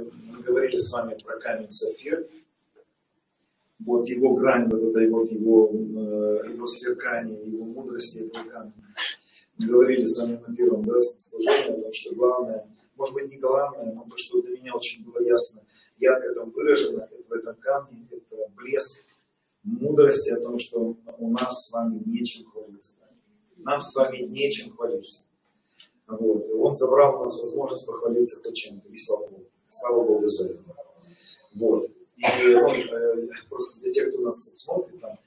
Мы говорили с вами про камень сапфир. Вот его грань, вот это вот его, э, его сверкание, его мудрости этого камня. Мы говорили с вами на первом да, служении о том, что главное, может быть не главное, но то, что для меня очень было ясно, ярко там выражено в этом камне, это блеск мудрости о том, что у нас с вами нечем хвалиться. Нам с вами нечем хвалиться. Вот. Он забрал у нас возможность похвалиться хоть чем-то. И слава. Слава Богу за это. Вот. И он, э, просто для тех, кто нас смотрит, там,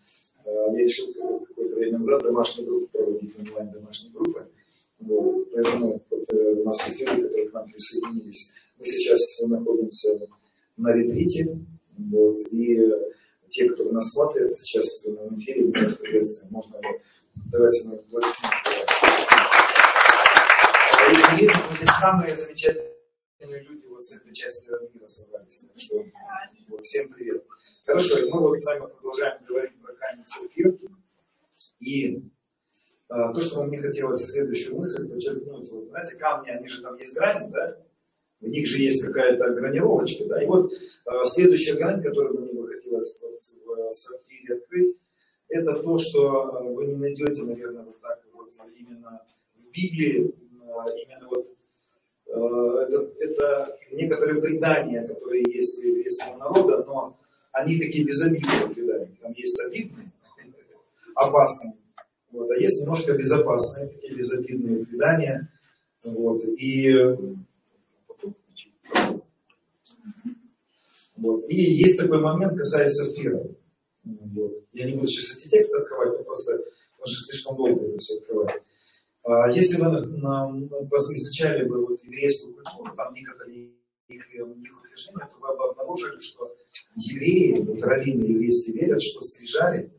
э, я решил какое-то время назад домашнюю группу проводить, онлайн домашние группы. Вот. Поэтому вот, э, у нас есть люди, которые к нам присоединились. Мы сейчас находимся на ретрите. Вот, и те, кто нас смотрит сейчас на эфире, мы вас приветствуем. Можно? Давайте мы видно, здесь самые замечательные люди с этой части мира собрались. Что вот, всем привет. Хорошо, и мы вот с вами продолжаем говорить про камень эфир. И а, то, что мне хотелось следующую мысль подчеркнуть. Вот, знаете, камни, они же там есть грани, да? У них же есть какая-то гранировочка, да? И вот а, следующая грань, которую мне бы хотелось в, в сапфире открыть, это то, что а, вы не найдете, наверное, вот так вот именно в Библии, а, именно вот это, это некоторые предания, которые есть у еврейского народа, но они такие безобидные предания. Там есть обидные, опасные, вот, а есть немножко безопасные, такие безобидные предания. Вот, и, вот, и есть такой момент, касается эфира. Вот. Я не буду сейчас эти тексты открывать, просто, потому что слишком долго это все открывать. А если вы изучали бы вот еврейскую культуру, там некоторые их, их утверждения, то вы бы обнаружили, что евреи, вот раввины еврейские верят, что скрижали,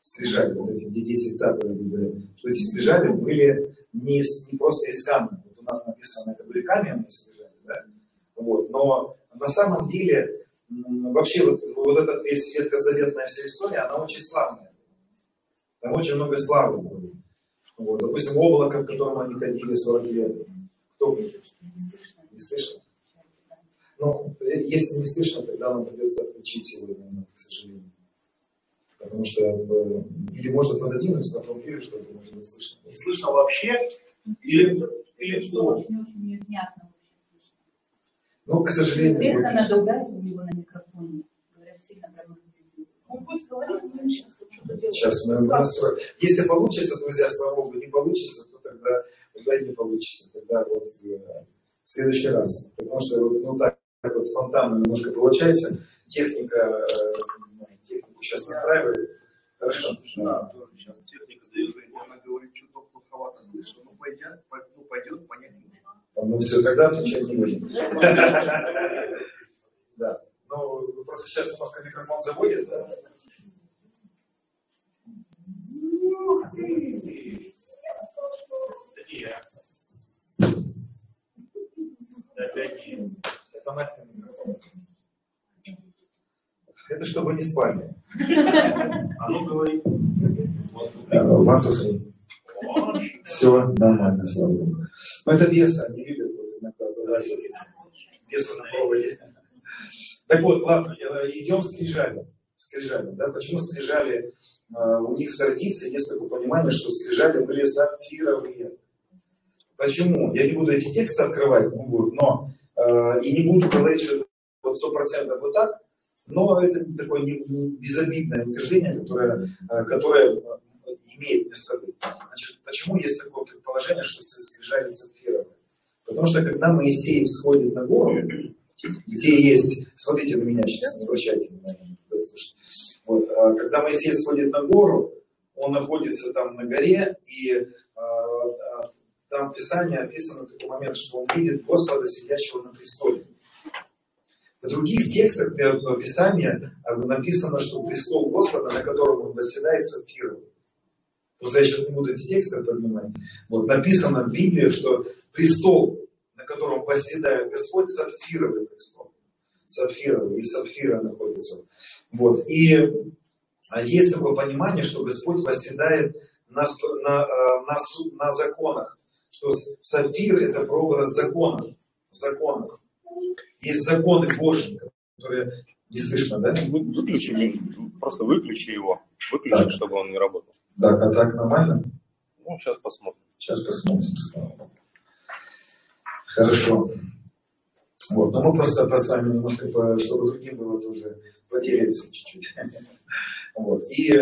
скрижали, вот эти 10 заповедей, что эти скрижали были не, не просто из камня. Вот у нас написано, это были каменные скрижали, да? Вот. Но на самом деле вообще вот, вот весь ветхозаветная вся история, она очень славная. Там очень много славы было. Вот. Допустим, облако, в котором они ходили 40 лет. Кто Не слышно? Ну, если не слышно, тогда нам придется отключить сегодня, к сожалению. Потому что, э, или можно пододвинуть на том мире, чтобы можно было слышно. Не слышно вообще? Или, или что? Очень, очень невнятно. Ну, к сожалению. Редко надо убрать у него на микрофоне. Говорят, сильно прям Он пусть говорит, мы сейчас что-то делаем. Сейчас мы настроим. Если получится, друзья, слава Богу, не получится, то тогда, тогда и не получится. Тогда вот э, в следующий раз. Потому что ну, так, так вот спонтанно немножко получается. Техника, э, технику сейчас настраивает. Хорошо. Да, сейчас техника заезжает, она говорит, что плоховато слышно, ну пойдет, ну, пойдет, понять не ну все, тогда отвечать не нужно. Да. Просто сейчас немножко микрофон заводит, да? Это нахрен Это чтобы не спали. А ну говори. Матушка. Все нормально, слава Богу. Но это бесы, они любят вот, иногда залазить эти бесы на проводе. Так вот, ладно, идем скрижали. Скрижали, да? Почему скрижали? А, у них в традиции есть такое понимание, что скрижали были сапфировые. Почему? Я не буду эти тексты открывать, буду, но э, и не буду говорить, что вот сто процентов вот так, но это такое не, не безобидное утверждение, которое, э, которое имеет место быть. Значит, почему есть такое предположение, что скрижали сапфировые? Потому что когда Моисей всходит на гору, где есть, смотрите на меня сейчас, не обращайте внимания, вот, а когда Моисей сходит на гору, он находится там на горе, и а, а, там в Писании описано такой момент, что он видит Господа, сидящего на престоле. В других текстах Писания написано, что престол Господа, на котором он восседает, сапфировый. Просто я сейчас не буду эти тексты поднимать. Вот, написано в Библии, что престол, восседает Господь, сапфировый престол. Сапфировый, и сапфира находится. Вот, и а есть такое понимание, что Господь восседает на, на, э, на, на законах. Что сапфир это прообраз законов. законов. Есть законы Божьи, которые не слышно, да? Вы- Выключи, просто выключи его. Выключи, Так. чтобы он не работал. Так, а так нормально? Ну, сейчас посмотрим. Сейчас посмотрим. слава Богу. Хорошо. Вот, но мы просто поставим немножко, по- чтобы другим было тоже поделиться чуть-чуть. Вот. И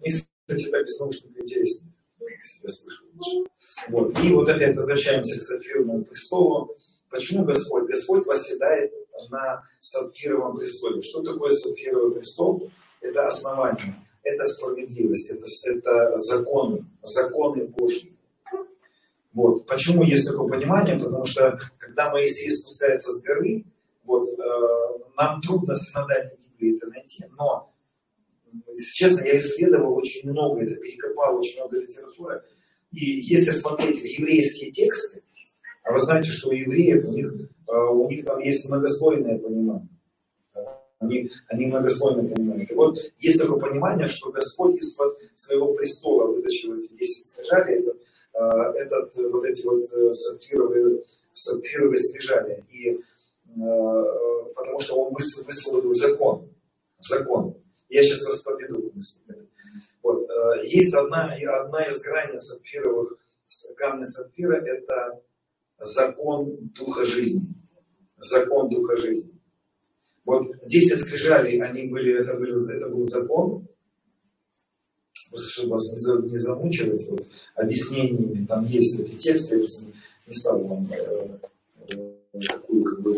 мне, кстати, так без наушников интереснее. Я себя слышу лучше. Вот. И вот опять возвращаемся к сапфировому престолу. Почему Господь? Господь восседает на сапфировом престоле. Что такое сапфировый престол? Это основание, это справедливость, это, это законы, законы Божьи. Вот. Почему есть такое понимание? Потому что когда Моисей спускается с горы, вот, э, нам трудно в синодальной Библии это найти, но, если честно, я исследовал очень много, это перекопал очень много литературы. И если смотреть в еврейские тексты, а вы знаете, что у евреев, у них, э, у них там есть многослойное понимание. Они, они многослойно понимают. И вот есть такое понимание, что Господь из-под своего престола вытащил эти 10 скрижалей, этот, э, этот, э, вот эти вот э, сапфировые, сапфировые скрижали. И, э, потому что он выс- высвоил закон. Закон. Я сейчас вас поведу. Вот. Есть одна, одна из граней сапфировых, камня сапфира, это закон Духа жизни. Закон Духа жизни. Вот 10 скрижалей, они были, это, был, это был закон, просто чтобы вас не, за- не замучивать вот, объяснениями, там есть эти тексты, я просто не, стал вам э, э, такую, как бы,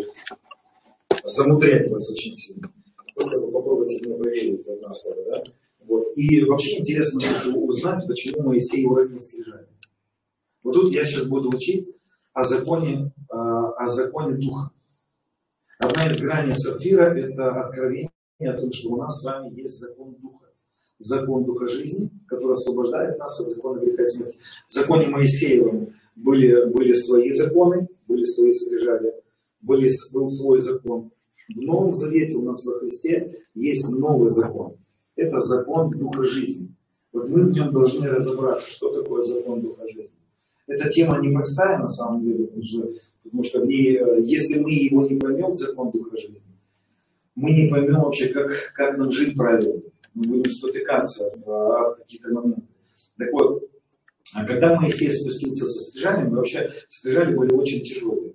замудрять вас очень сильно. Просто попробуйте мне поверить в одно слово, да? Вот. И вообще интересно узнать, почему Моисей уронил скрижали. Вот тут я сейчас буду учить о законе, э, о законе Духа. Одна из граней сапфира – это откровение о том, что у нас с вами есть закон Духа. Закон Духа жизни, который освобождает нас от закона греха и смерти. В законе Моисеевом были, были свои законы, были свои скрижали, были, был свой закон. В Новом Завете у нас во Христе есть новый закон. Это закон Духа жизни. Вот мы в нем должны разобраться, что такое закон Духа жизни. Эта тема непростая на самом деле, потому что, потому что в ней, э, если мы его не поймем, закон Духа жизни, мы не поймем вообще, как, как нам жить правильно. Мы будем спотыкаться э, об какие-то моменты. Так вот, а когда Моисей спустился со скрижалями, вообще скрижали были очень тяжелые.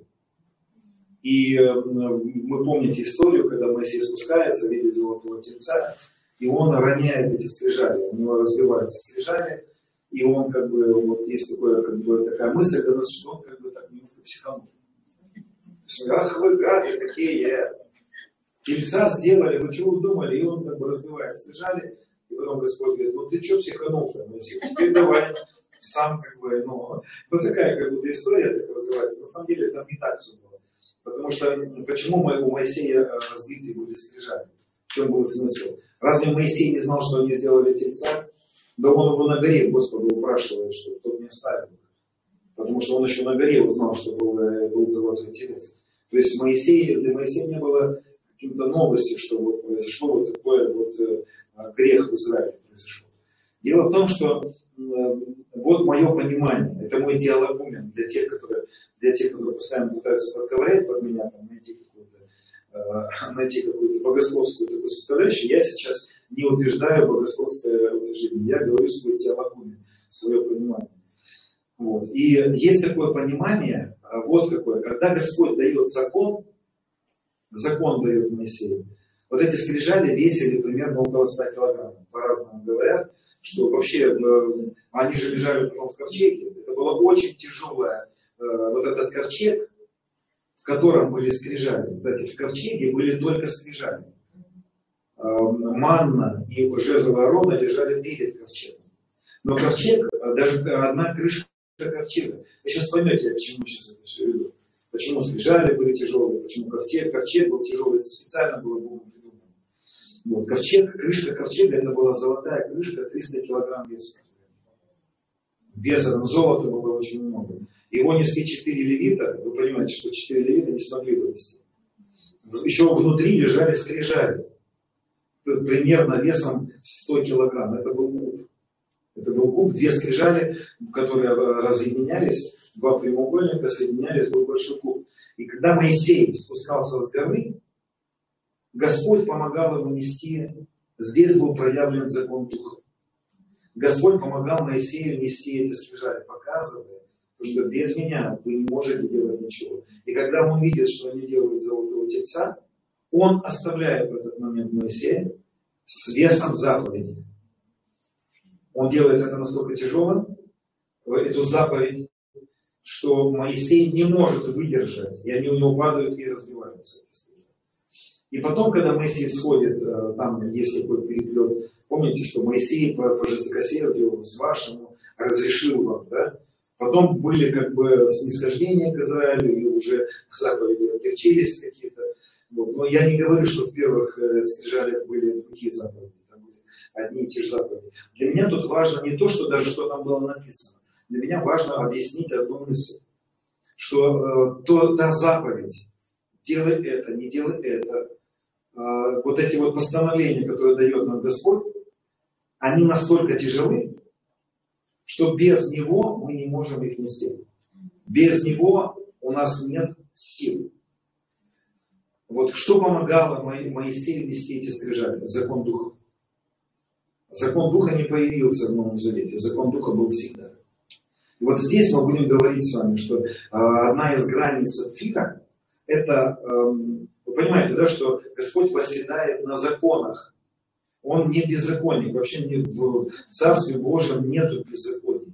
И э, мы помните историю, когда Моисей спускается, видит золотого тельца, и он роняет эти скрижали, у него разбиваются скрижали, и он как бы, вот есть такое, как бы, такая мысль, что он как бы так немножко психанул. Ах вы гады какие! Тельца сделали, вы чего думали? И он как бы разбивает скрижали, и потом Господь говорит, ну ты что психанул-то, Моисей? Теперь давай сам как бы, ну, вот такая как будто история так развивается. На самом деле там не так все было. Потому что почему у Моисея э, разбиты были скрижали? В чем был смысл? Разве Моисей не знал, что они сделали тельца? Да он его на горе Господа упрашивает, чтобы тот не оставил. Потому что он еще на горе узнал, что был, э, был золотой телец. То есть Моисей, для Моисея не было каким-то новостью, что вот произошло вот такое вот э, грех в Израиле произошел. Дело в том, что э, вот мое понимание, это мой диалогумен для тех, которые, для тех, которые постоянно пытаются подковырять под меня, там, найти какую-то, э, найти какую-то богословскую такую составляющую. Я сейчас не утверждаю богословское утверждение, я говорю свой диалогумен, свое понимание. Вот. И есть такое понимание, а, вот какое, когда Господь дает закон, закон дает Моисею, вот эти скрижали весили примерно около 100 килограммов. По-разному говорят, что вообще э, они же лежали потом в ковчеге. Это было очень тяжелое, э, вот этот ковчег, в котором были скрижали. Кстати, в ковчеге были только скрижали. Э, Манна и жезл Аарона лежали перед ковчегом. Но ковчег, даже одна крышка ковчега. Вы сейчас поймете, к чему сейчас это все веду. Почему скрижали были тяжелые, почему ковчег, ковчег был тяжелый, это специально было Богом придумано. Вот, ковчег, крышка ковчега, это была золотая крышка, 300 килограмм веса. Веса, там золота было очень много. Его несли 4 левита, вы понимаете, что 4 левита не смогли вынести. Еще внутри лежали скрижали, примерно весом 100 килограмм. Это был куб. Это был куб, две скрижали, которые разъединялись, два прямоугольника соединялись, был большой куб. И когда Моисей спускался с горы, Господь помогал ему нести, здесь был проявлен закон Духа. Господь помогал Моисею нести эти скрижали, показывая, что без меня вы не можете делать ничего. И когда он видит, что они делают золотого тельца, он оставляет в этот момент Моисея с весом заповеди. Он делает это настолько тяжелым, эту заповедь, что Моисей не может выдержать, и они у него падают и разбиваются. И потом, когда Моисей сходит, э, там есть такой переплет, помните, что Моисей по, по жестокосеру делал с вашему, разрешил вам, да? Потом были как бы снисхождения к Израилю, и уже заповеди облегчились какие-то. Вот. Но я не говорю, что в первых э, скрижалях были другие заповеди, одни и те же заповеди. Для меня тут важно не то, что даже что там было написано. Для меня важно объяснить одну мысль, что э, то, та заповедь, делай это, не делай это, э, вот эти вот постановления, которые дает нам Господь, они настолько тяжелы, что без Него мы не можем их нести. Без Него у нас нет сил. Вот что помогало Моисею нести эти скрижали? Закон Духа. Закон Духа не появился в Новом Завете. Закон Духа был всегда. И вот здесь мы будем говорить с вами, что э, одна из границ фига, это, э, вы понимаете, да, что Господь восседает на законах. Он не беззаконник. Вообще не, в Царстве Божьем нету беззакония.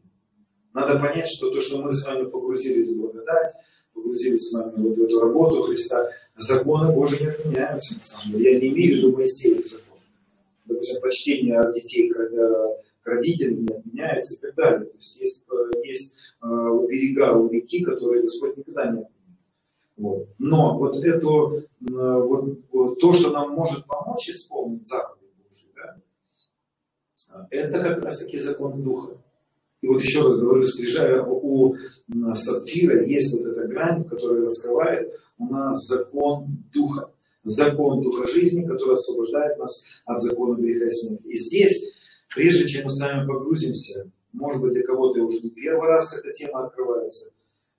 Надо понять, что то, что мы с вами погрузились в благодать, погрузились с вами вот в эту работу Христа, законы Божьи не отменяются, на самом деле. Я не имею в виду Моисеев закон. Почтение детей к, к родителям не отменяется и так далее. То есть есть, э, есть э, берега реки, которые Господь никогда не отменяет. Вот. Но вот это, э, вот, то, что нам может помочь исполнить заповедь Божьи, да, это как раз таки закон Духа. И вот еще раз говорю, скрижая у сапфира есть вот эта грань, которая раскрывает у нас закон Духа. Закон Духа жизни, который освобождает нас от закона греха и смерти. И здесь, прежде чем мы с вами погрузимся, может быть, для кого-то уже не первый раз эта тема открывается,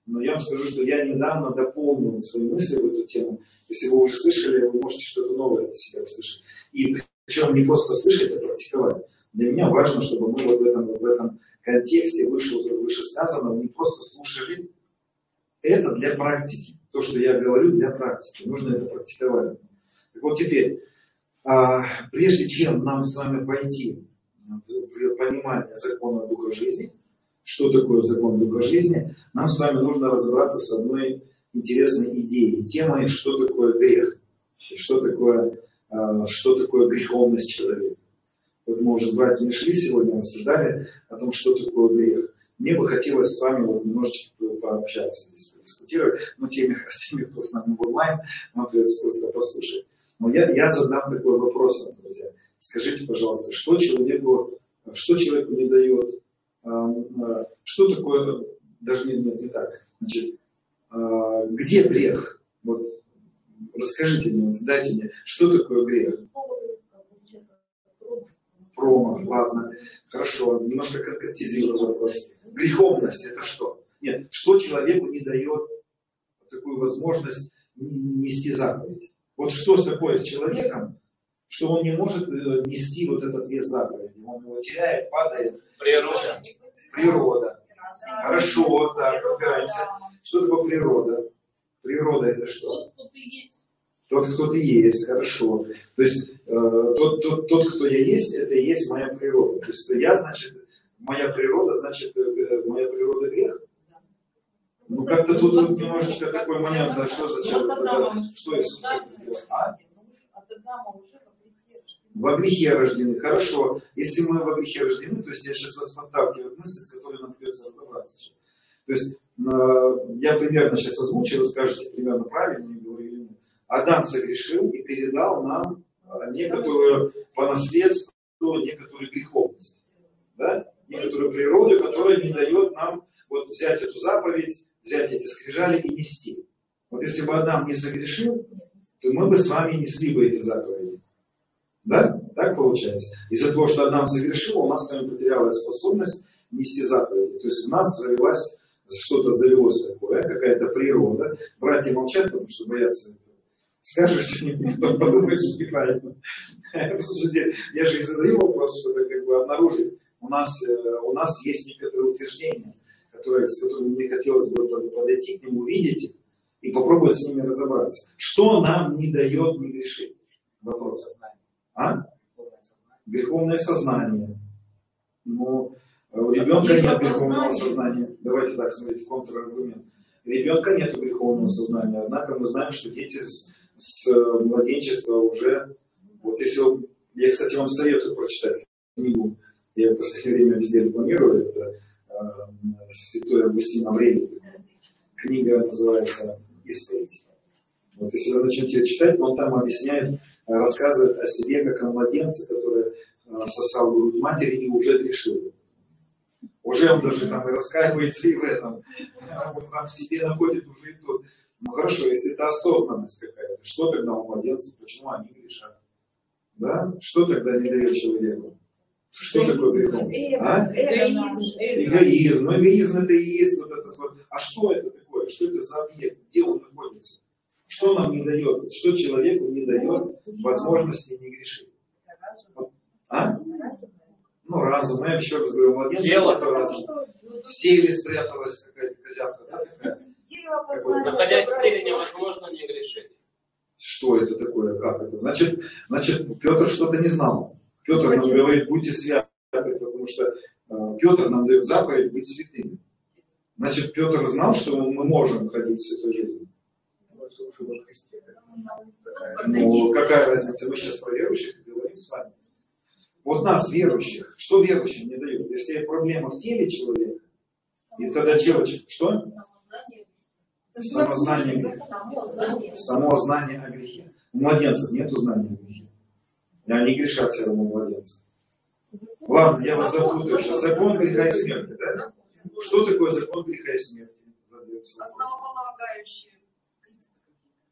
но я вам скажу, что я недавно дополнил свои мысли в эту тему. Если вы уже слышали, вы можете что-то новое для себя услышать. И причем не просто слышать, а практиковать. Для меня важно, чтобы мы вот в этом, в этом контексте выше, вышесказанного не просто слушали. Это для практики. То, что я говорю, для практики. Нужно это практиковать. Так вот теперь, а, прежде чем нам с вами пойти в понимание закона Духа жизни, что такое закон Духа жизни, нам с вами нужно разобраться с одной интересной идеей, темой, что такое грех, что такое, а, что такое греховность человека. Вот мы уже с братьями шли сегодня, обсуждали о том, что такое грех. Мне бы хотелось с вами вот немножечко пообщаться здесь, подискутировать, но теми, с теми, кто с нами в онлайн, нам придется просто послушать. Но я, я задам такой вопрос, друзья. Скажите, пожалуйста, что человеку, что человеку не дает, а, что такое, даже не, не, так, значит, а, где грех? Вот расскажите мне, дайте мне, что такое грех? Промах, ладно, хорошо, немножко конкретизирую вопрос. Греховность это что? Нет, что человеку не дает такую возможность нести заповедь? Вот что такое с человеком, что он не может э, нести вот этот вес заповеди. Он его теряет, падает. Природа. Природа. Хорошо, так, разбираемся. Что такое природа? Природа это что? Тот, кто ты есть, хорошо. То есть тот, тот, тот, кто я есть, это и есть моя природа. То есть я, значит, моя природа, значит, э, моя природа грех. Ну как-то тут, немножечко такой момент, да, что за человек, да, что Иисус? А? Во грехе рождены. Хорошо. Если мы во грехе рождены, то есть я сейчас вас подталкиваю мысли, с которыми нам придется разобраться. То есть э, я примерно сейчас озвучу, вы скажете примерно правильно, я говорю. Адам согрешил и передал нам некоторую по наследству, некоторую греховность. Да? Некоторую природу, которая не дает нам вот взять эту заповедь, взять эти скрижали и нести. Вот если бы Адам не согрешил, то мы бы с вами несли бы эти заповеди. Да? Так получается. Из-за того, что Адам согрешил, у нас с вами потерялась способность нести заповеди. То есть у нас завелась, что-то завелось такое. какая-то природа. Братья молчат, потому что боятся Скажешь подумаешь, что неправильно. Я же и задаю вопрос, чтобы как бы обнаружить. У нас, э, у нас есть некоторые утверждения, которые, с которыми мне хотелось бы подойти к ним, увидеть и попробовать с ними разобраться. Что нам не дает не грешить? Вопрос. А? Греховное сознание. Ну, у ребенка нет греховного сознания. Давайте так смотрите, контраргумент. Ребенка нет греховного сознания, однако мы знаем, что дети с с э, младенчества уже, вот если, я, кстати, вам советую прочитать книгу, я в последнее время везде рекламирую, это э, Святой Августин Аврелий. Книга называется «Исповедь». Вот если вы начнете читать, он там объясняет, рассказывает о себе, как о младенце, который э, сосал грудь матери и уже грешил. Уже он даже там и раскаивается и в этом. Он там себе находит уже и тут. Ну хорошо, если это осознанность какая-то, что тогда у младенцев, почему они грешат? Да? Что тогда не дает человеку? Что такое греховность? А? Эгоизм. Эгоизм. Ну, эгоизм это и есть вот этот вот. А что это такое? Что это за объект? Где он находится? Что нам не дает? Что человеку не дает возможности не грешить? А? Ну, разум. Я еще раз говорю, младенец. Тело. разум. В теле спряталась какая-то козявка, да, такая? Находясь в теле, невозможно не грешить. Что это такое? Как это? Значит, значит Петр что-то не знал. Петр нам говорит, будьте святы, потому что э, Петр нам дает заповедь быть святыми. Значит, Петр знал, что мы можем ходить в святой жизни. Ну, какая разница? Мы сейчас про верующих говорим с вами. Вот нас, верующих, что верующим не дают? Если проблема в теле человека, и тогда человек, что? Самознание греха. Само знание о грехе. У младенцев нет знания о грехе. И они грешат все равно младенцы. Ладно, я вас запутаю. Сейчас закон греха и смерти, да? Что такое закон греха и смерти? Основополагающие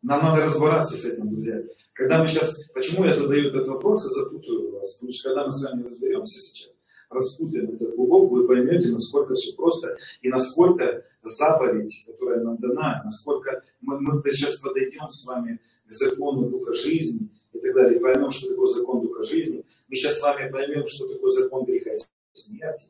Нам надо разбираться с этим, друзья. Когда мы сейчас, почему я задаю этот вопрос и запутаю вас? Потому что когда мы с вами разберемся сейчас, распутаем этот клубок, вы поймете, насколько все просто и насколько заповедь, которая нам дана, насколько мы, мы сейчас подойдем с вами к закону Духа жизни и так далее, поймем, что такое закон Духа жизни. Мы сейчас с вами поймем, что такое закон греха и смерти.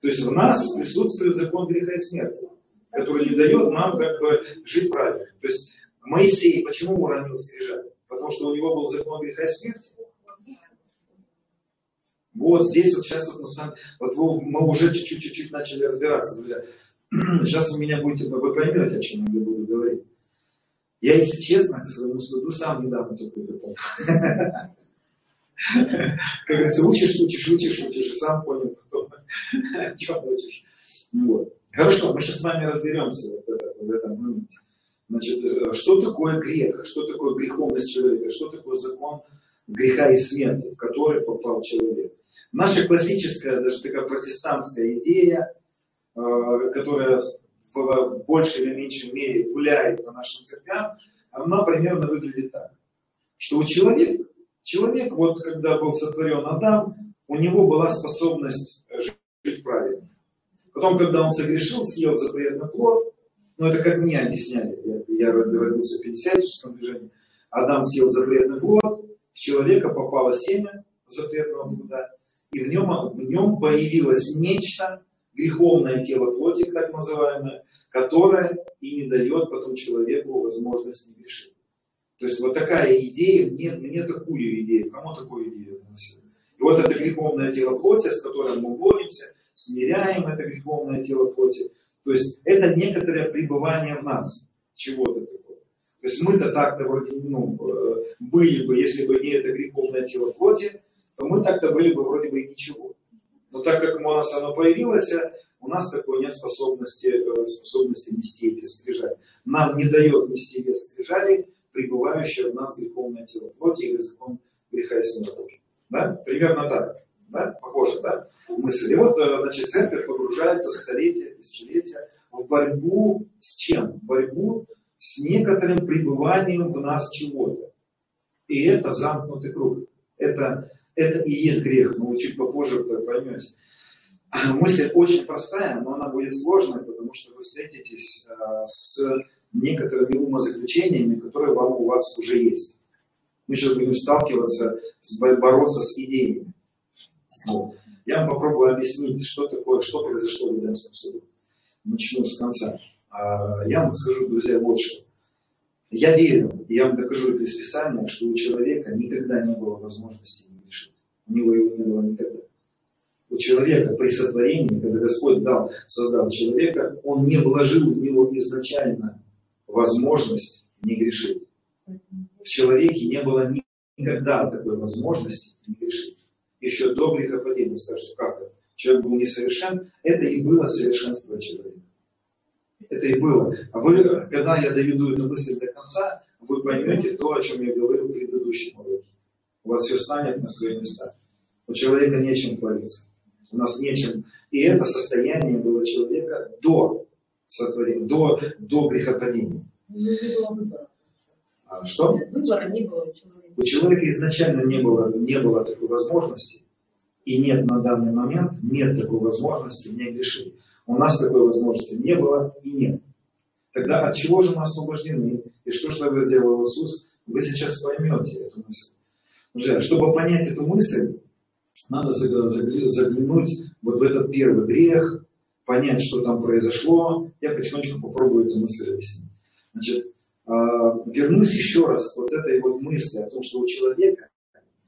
То есть в нас присутствует закон греха и смерти, который не дает нам как бы жить правильно. То есть Моисей почему уронил скрижаль? Потому что у него был закон греха и смерти. Вот здесь вот сейчас вот мы, с вами, вот мы уже чуть-чуть начали разбираться, друзья. Сейчас вы меня будете, вы поймете, о чем я буду говорить. Я, если честно, к своему суду сам недавно только это понял. Как говорится, учишь, учишь, учишь, учишь, и сам понял что учишь. Вот. Хорошо, мы сейчас с вами разберемся в этом моменте. Значит, э, что такое грех, что такое греховность человека, что такое закон греха и смерти, в который попал человек. Наша классическая, даже такая протестантская идея, э, которая в большей или меньшей мере гуляет по нашим церквям, она примерно выглядит так, что у человека, человек, вот когда был сотворен Адам, у него была способность жить правильно. Потом, когда он согрешил, съел запретный плод, ну это как мне объясняли, я, я родился в 56 движении, Адам съел запретный плод, в человека попало семя запретного плода, и в нем, в нем появилось нечто, греховное тело плоти, так называемое, которое и не дает потом человеку возможность не грешить. То есть вот такая идея, мне, мне такую идею, кому такую идею доносили? И вот это греховное тело плоти, с которым мы боремся, смиряем это греховное тело плоти. То есть это некоторое пребывание в нас чего-то такого. То есть мы-то так-то вроде ну, э, были бы, если бы не это греховное тело плоти, то мы так-то были бы вроде бы и ничего. Но так как у нас оно появилось, у нас такой нет способности, э, способности нести эти скрижали. Нам не дает нести эти скрижали, пребывающее в нас греховное тело плоти или закон греха и смерти. Да? Примерно так. Да? Похоже, да? Мысль. И вот, э, значит, церковь погружается в столетия, тысячелетия в борьбу с чем? В борьбу с некоторым пребыванием в нас чего-то. И это замкнутый круг. Это это и есть грех, но вы чуть попозже поймете. мысль очень простая, но она будет сложной, потому что вы встретитесь э, с некоторыми умозаключениями, которые вам у вас уже есть. Мы же будем сталкиваться, с, бороться с идеями. Вот. Я вам попробую объяснить, что такое, что произошло в Эдемском саду. Начну с конца. А, я вам скажу, друзья, вот что. Я верю, и я вам докажу это из Писания, что у человека никогда не было возможности У него его не было никогда. У человека при сотворении, когда Господь дал, создал человека, Он не вложил в него изначально возможность не грешить. В человеке не было никогда такой возможности не грешить. Еще до грехопадения, скажете, как это? Человек был несовершен, это и было совершенство человека. Это и было. А вы, когда я доведу эту мысль до конца, вы поймете то, о чем я говорил в предыдущем уроке. У вас все станет на свои места. У человека нечем хвалиться. У нас нечем. И это состояние было человека до сотворения, до, до грехопадения. Ну. А что? Выбора не было у человека. У человека изначально не было, не было такой возможности, и нет на данный момент, нет такой возможности не грешить. У нас такой возможности не было и нет. Тогда от чего же мы освобождены? И что же сделал Иисус? Вы сейчас поймете эту мысль. Друзья, чтобы понять эту мысль, надо заглянуть вот в этот первый грех, понять, что там произошло. Я потихонечку попробую эту мысль объяснить. Значит, а, вернусь еще раз вот этой вот мысли о том, что у человека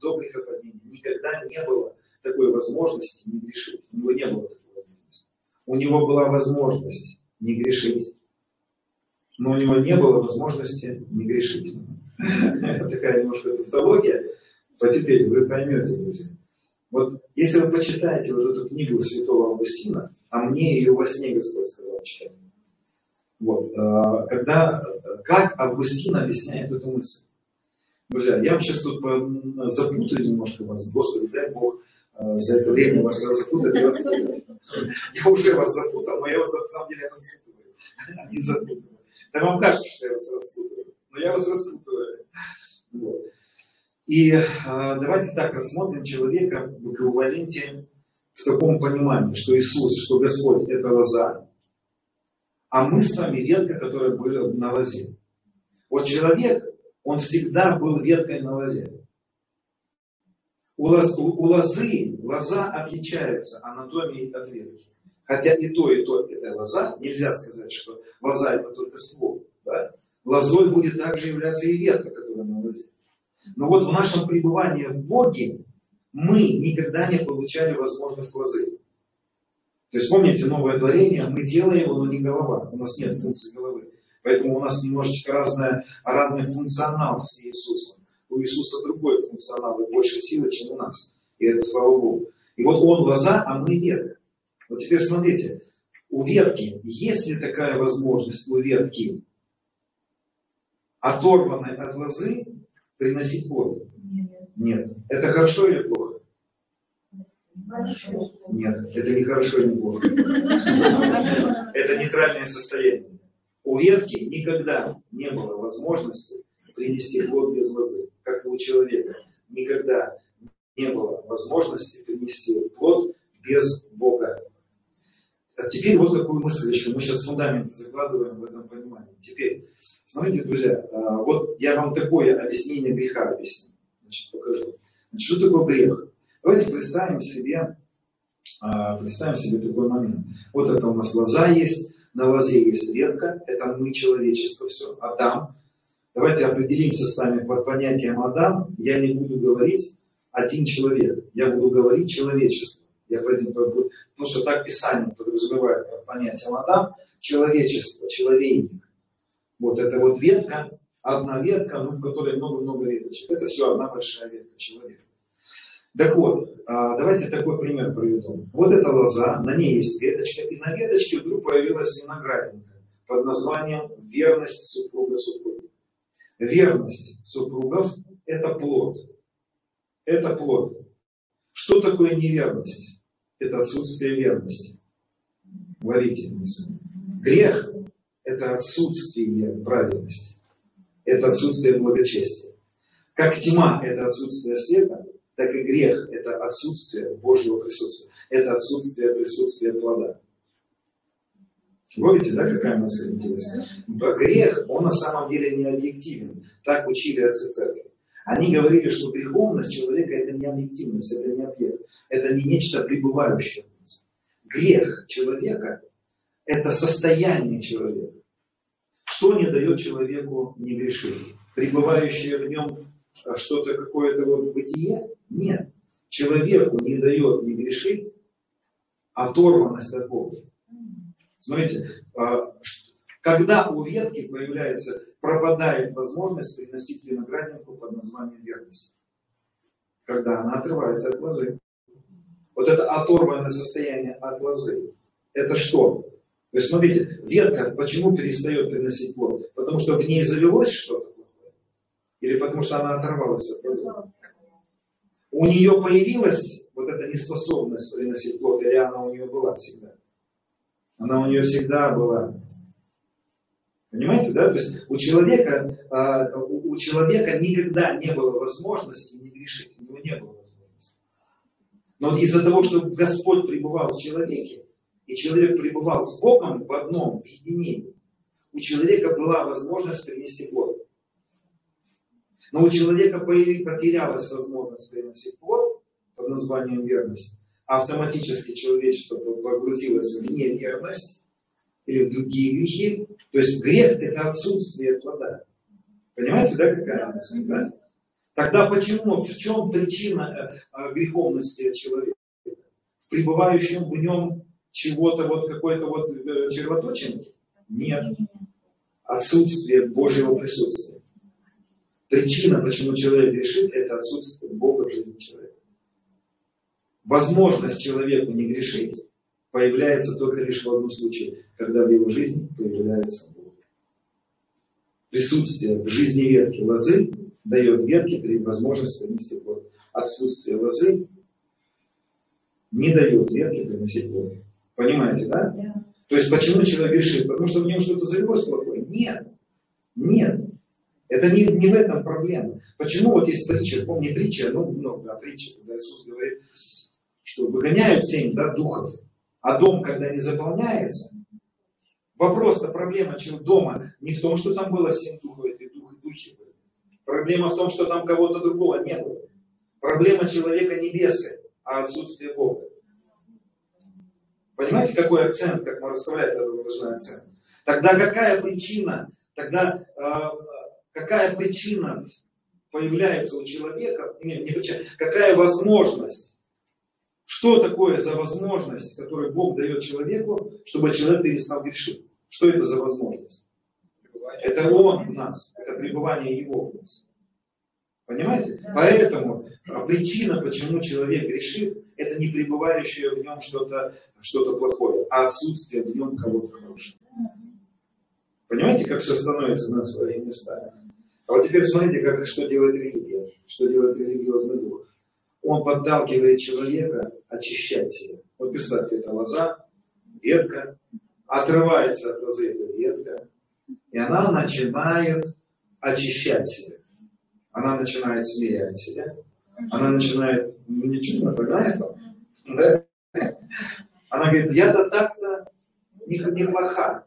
до грехопадения никогда не было такой возможности не грешить. У него не было такой возможности. У него была возможность не грешить, но у него не было возможности не грешить. Такая немножко тавтология. Теперь вы поймете, друзья. Вот если вы почитаете вот эту книгу святого Августина, а мне ее во сне Господь сказал читать. Вот, э, когда, как Августин объясняет эту мысль. Друзья, я вам сейчас тут запутаю немножко вас, Господи, дай Бог э, за это время вас запутать. Я уже вас запутал, но я вас на самом деле распутываю. Не запутываю. Да вам кажется, что я вас распутываю, но я вас распутываю. Вот. И э, давайте так рассмотрим человека в эквиваленте в таком понимании, что Иисус, что Господь – это лоза, а мы с вами ветка, которая была на лозе. Вот человек, он всегда был веткой на лозе. У, лоз, у, у лозы лоза отличается анатомией от ветки. Хотя и то, и то это лоза. Нельзя сказать, что лоза это только ствол. Да? Лозой будет также являться и ветка. Но вот в нашем пребывании в Боге мы никогда не получали возможность лозы. То есть помните, новое творение, мы делаем его, но не голова. У нас нет функции головы. Поэтому у нас немножечко разная, разный функционал с Иисусом. У Иисуса другой функционал и больше силы, чем у нас. И это слава Богу. И вот он глаза, а мы ветка. Вот теперь смотрите, у ветки, есть ли такая возможность у ветки, оторванной от лозы, приносить плод? Нет. Это хорошо или плохо? Хорошо. Нет, это не хорошо и не плохо. Это нейтральное состояние. У ветки никогда не было возможности принести плод без лозы, как и у человека. Никогда не было возможности принести плод без Бога. А теперь вот какую мысль еще. Мы сейчас фундамент закладываем в этом понимании. Теперь, смотрите, друзья, а, вот я вам такое объяснение греха объясню. Значит, покажу. Значит, что такое грех? Давайте представим себе, а, представим себе такой момент. Вот это у нас лоза есть, на лозе есть ветка, это мы, человечество, все, Адам. Давайте определимся с вами под понятием Адам. Я не буду говорить один человек, я буду говорить человечество. Я потому что так Писание подразумевает под понятием Адам человечество, человейник. Вот это вот ветка, одна ветка, ну, в которой много-много веточек. Это все одна большая ветка человека. Так вот, а, давайте такой пример приведу. Вот эта лоза, на ней есть веточка, и на веточке вдруг появилась виноградинка под названием «Верность супруга супруги». Верность супругов – это плод. Это плод. Что такое неверность? Это отсутствие верности. Мысль. Грех – это отсутствие праведности. Это отсутствие благочестия. Как тьма – это отсутствие света, так и грех – это отсутствие Божьего присутствия. Это отсутствие присутствия плода. Ловите, да, какая мысль интересная? Грех, он на самом деле не объективен. Так учили отцы церкви. Они говорили, что греховность человека это не объективность, это не объект, это не нечто пребывающее. Грех человека – это состояние человека. Что не дает человеку не грешить? Пребывающее в нем а, что-то, какое-то вот бытие? Нет. Человеку не дает не грешить оторванность от Бога. Смотрите, а, когда у ветки появляется, пропадает возможность приносить виноградинку под названием верность. Когда она отрывается от лозы. Вот это оторванное состояние от лозы. Это что? То есть, смотрите, ветка почему перестает приносить плод? Потому что в ней завелось что-то плохое? Или потому что она оторвалась от лозы? У нее появилась вот эта неспособность приносить плод, или она у нее была всегда? Она у нее всегда была. Понимаете, да? То есть у человека, а, у человека никогда не было возможности не грешить. У него не было. Но из-за того, что Господь пребывал в человеке, и человек пребывал с Богом в одном, в единении, у человека была возможность принести плод. Но у человека потерялась возможность приносить плод под названием верность. Автоматически человечество погрузилось в неверность или в другие грехи. То есть грех – это отсутствие плода. Понимаете, да, какая мысль? Да? Тогда почему, в чем причина э, греховности человека? В пребывающем в нем чего-то, вот какой-то вот э, червоточинки? Нет. Отсутствие Божьего присутствия. Причина, почему человек грешит, это отсутствие Бога в жизни человека. Возможность человеку не грешить появляется только лишь в одном случае, когда в его жизни появляется Бог. Присутствие в жизни ветки лозы дает ветке возможность принести плод. Отсутствие лозы не дает ветке приносить плод. Понимаете, да? да? То есть почему человек грешит? Потому что в нем что-то завелось плохое? Нет. Нет. Это не, не в этом проблема. Почему вот есть притча, помни притча, ну, много да, притча, когда Иисус говорит, что выгоняют семь да, духов, а дом, когда не заполняется, вопрос-то, проблема дома не в том, что там было семь духов, эти духи, духи были. Проблема в том, что там кого-то другого не было. Проблема человека небесы, а отсутствие Бога. Понимаете, какой акцент, как мы расставляем этот выраженный акцент? Тогда какая причина, тогда э, какая причина появляется у человека, не, не причина, какая возможность, что такое за возможность, которую Бог дает человеку, чтобы человек перестал грешить? Что это за возможность? Это Он в нас, это пребывание Его в нас. Понимаете? Поэтому а, причина, почему человек грешит, это не пребывающее в нем что-то что плохое, а отсутствие в нем кого-то хорошего. Понимаете, как все становится на свои места? А вот теперь смотрите, как, что делает религия, что делает религиозный дух. Он подталкивает человека очищать себя. Вот представьте, это лоза, ветка, отрывается от лозы эта ветка, и она начинает очищать себя. Она начинает смеять себя, она начинает, ну ничего, она знает, да? Она говорит, я-то так-то неплоха.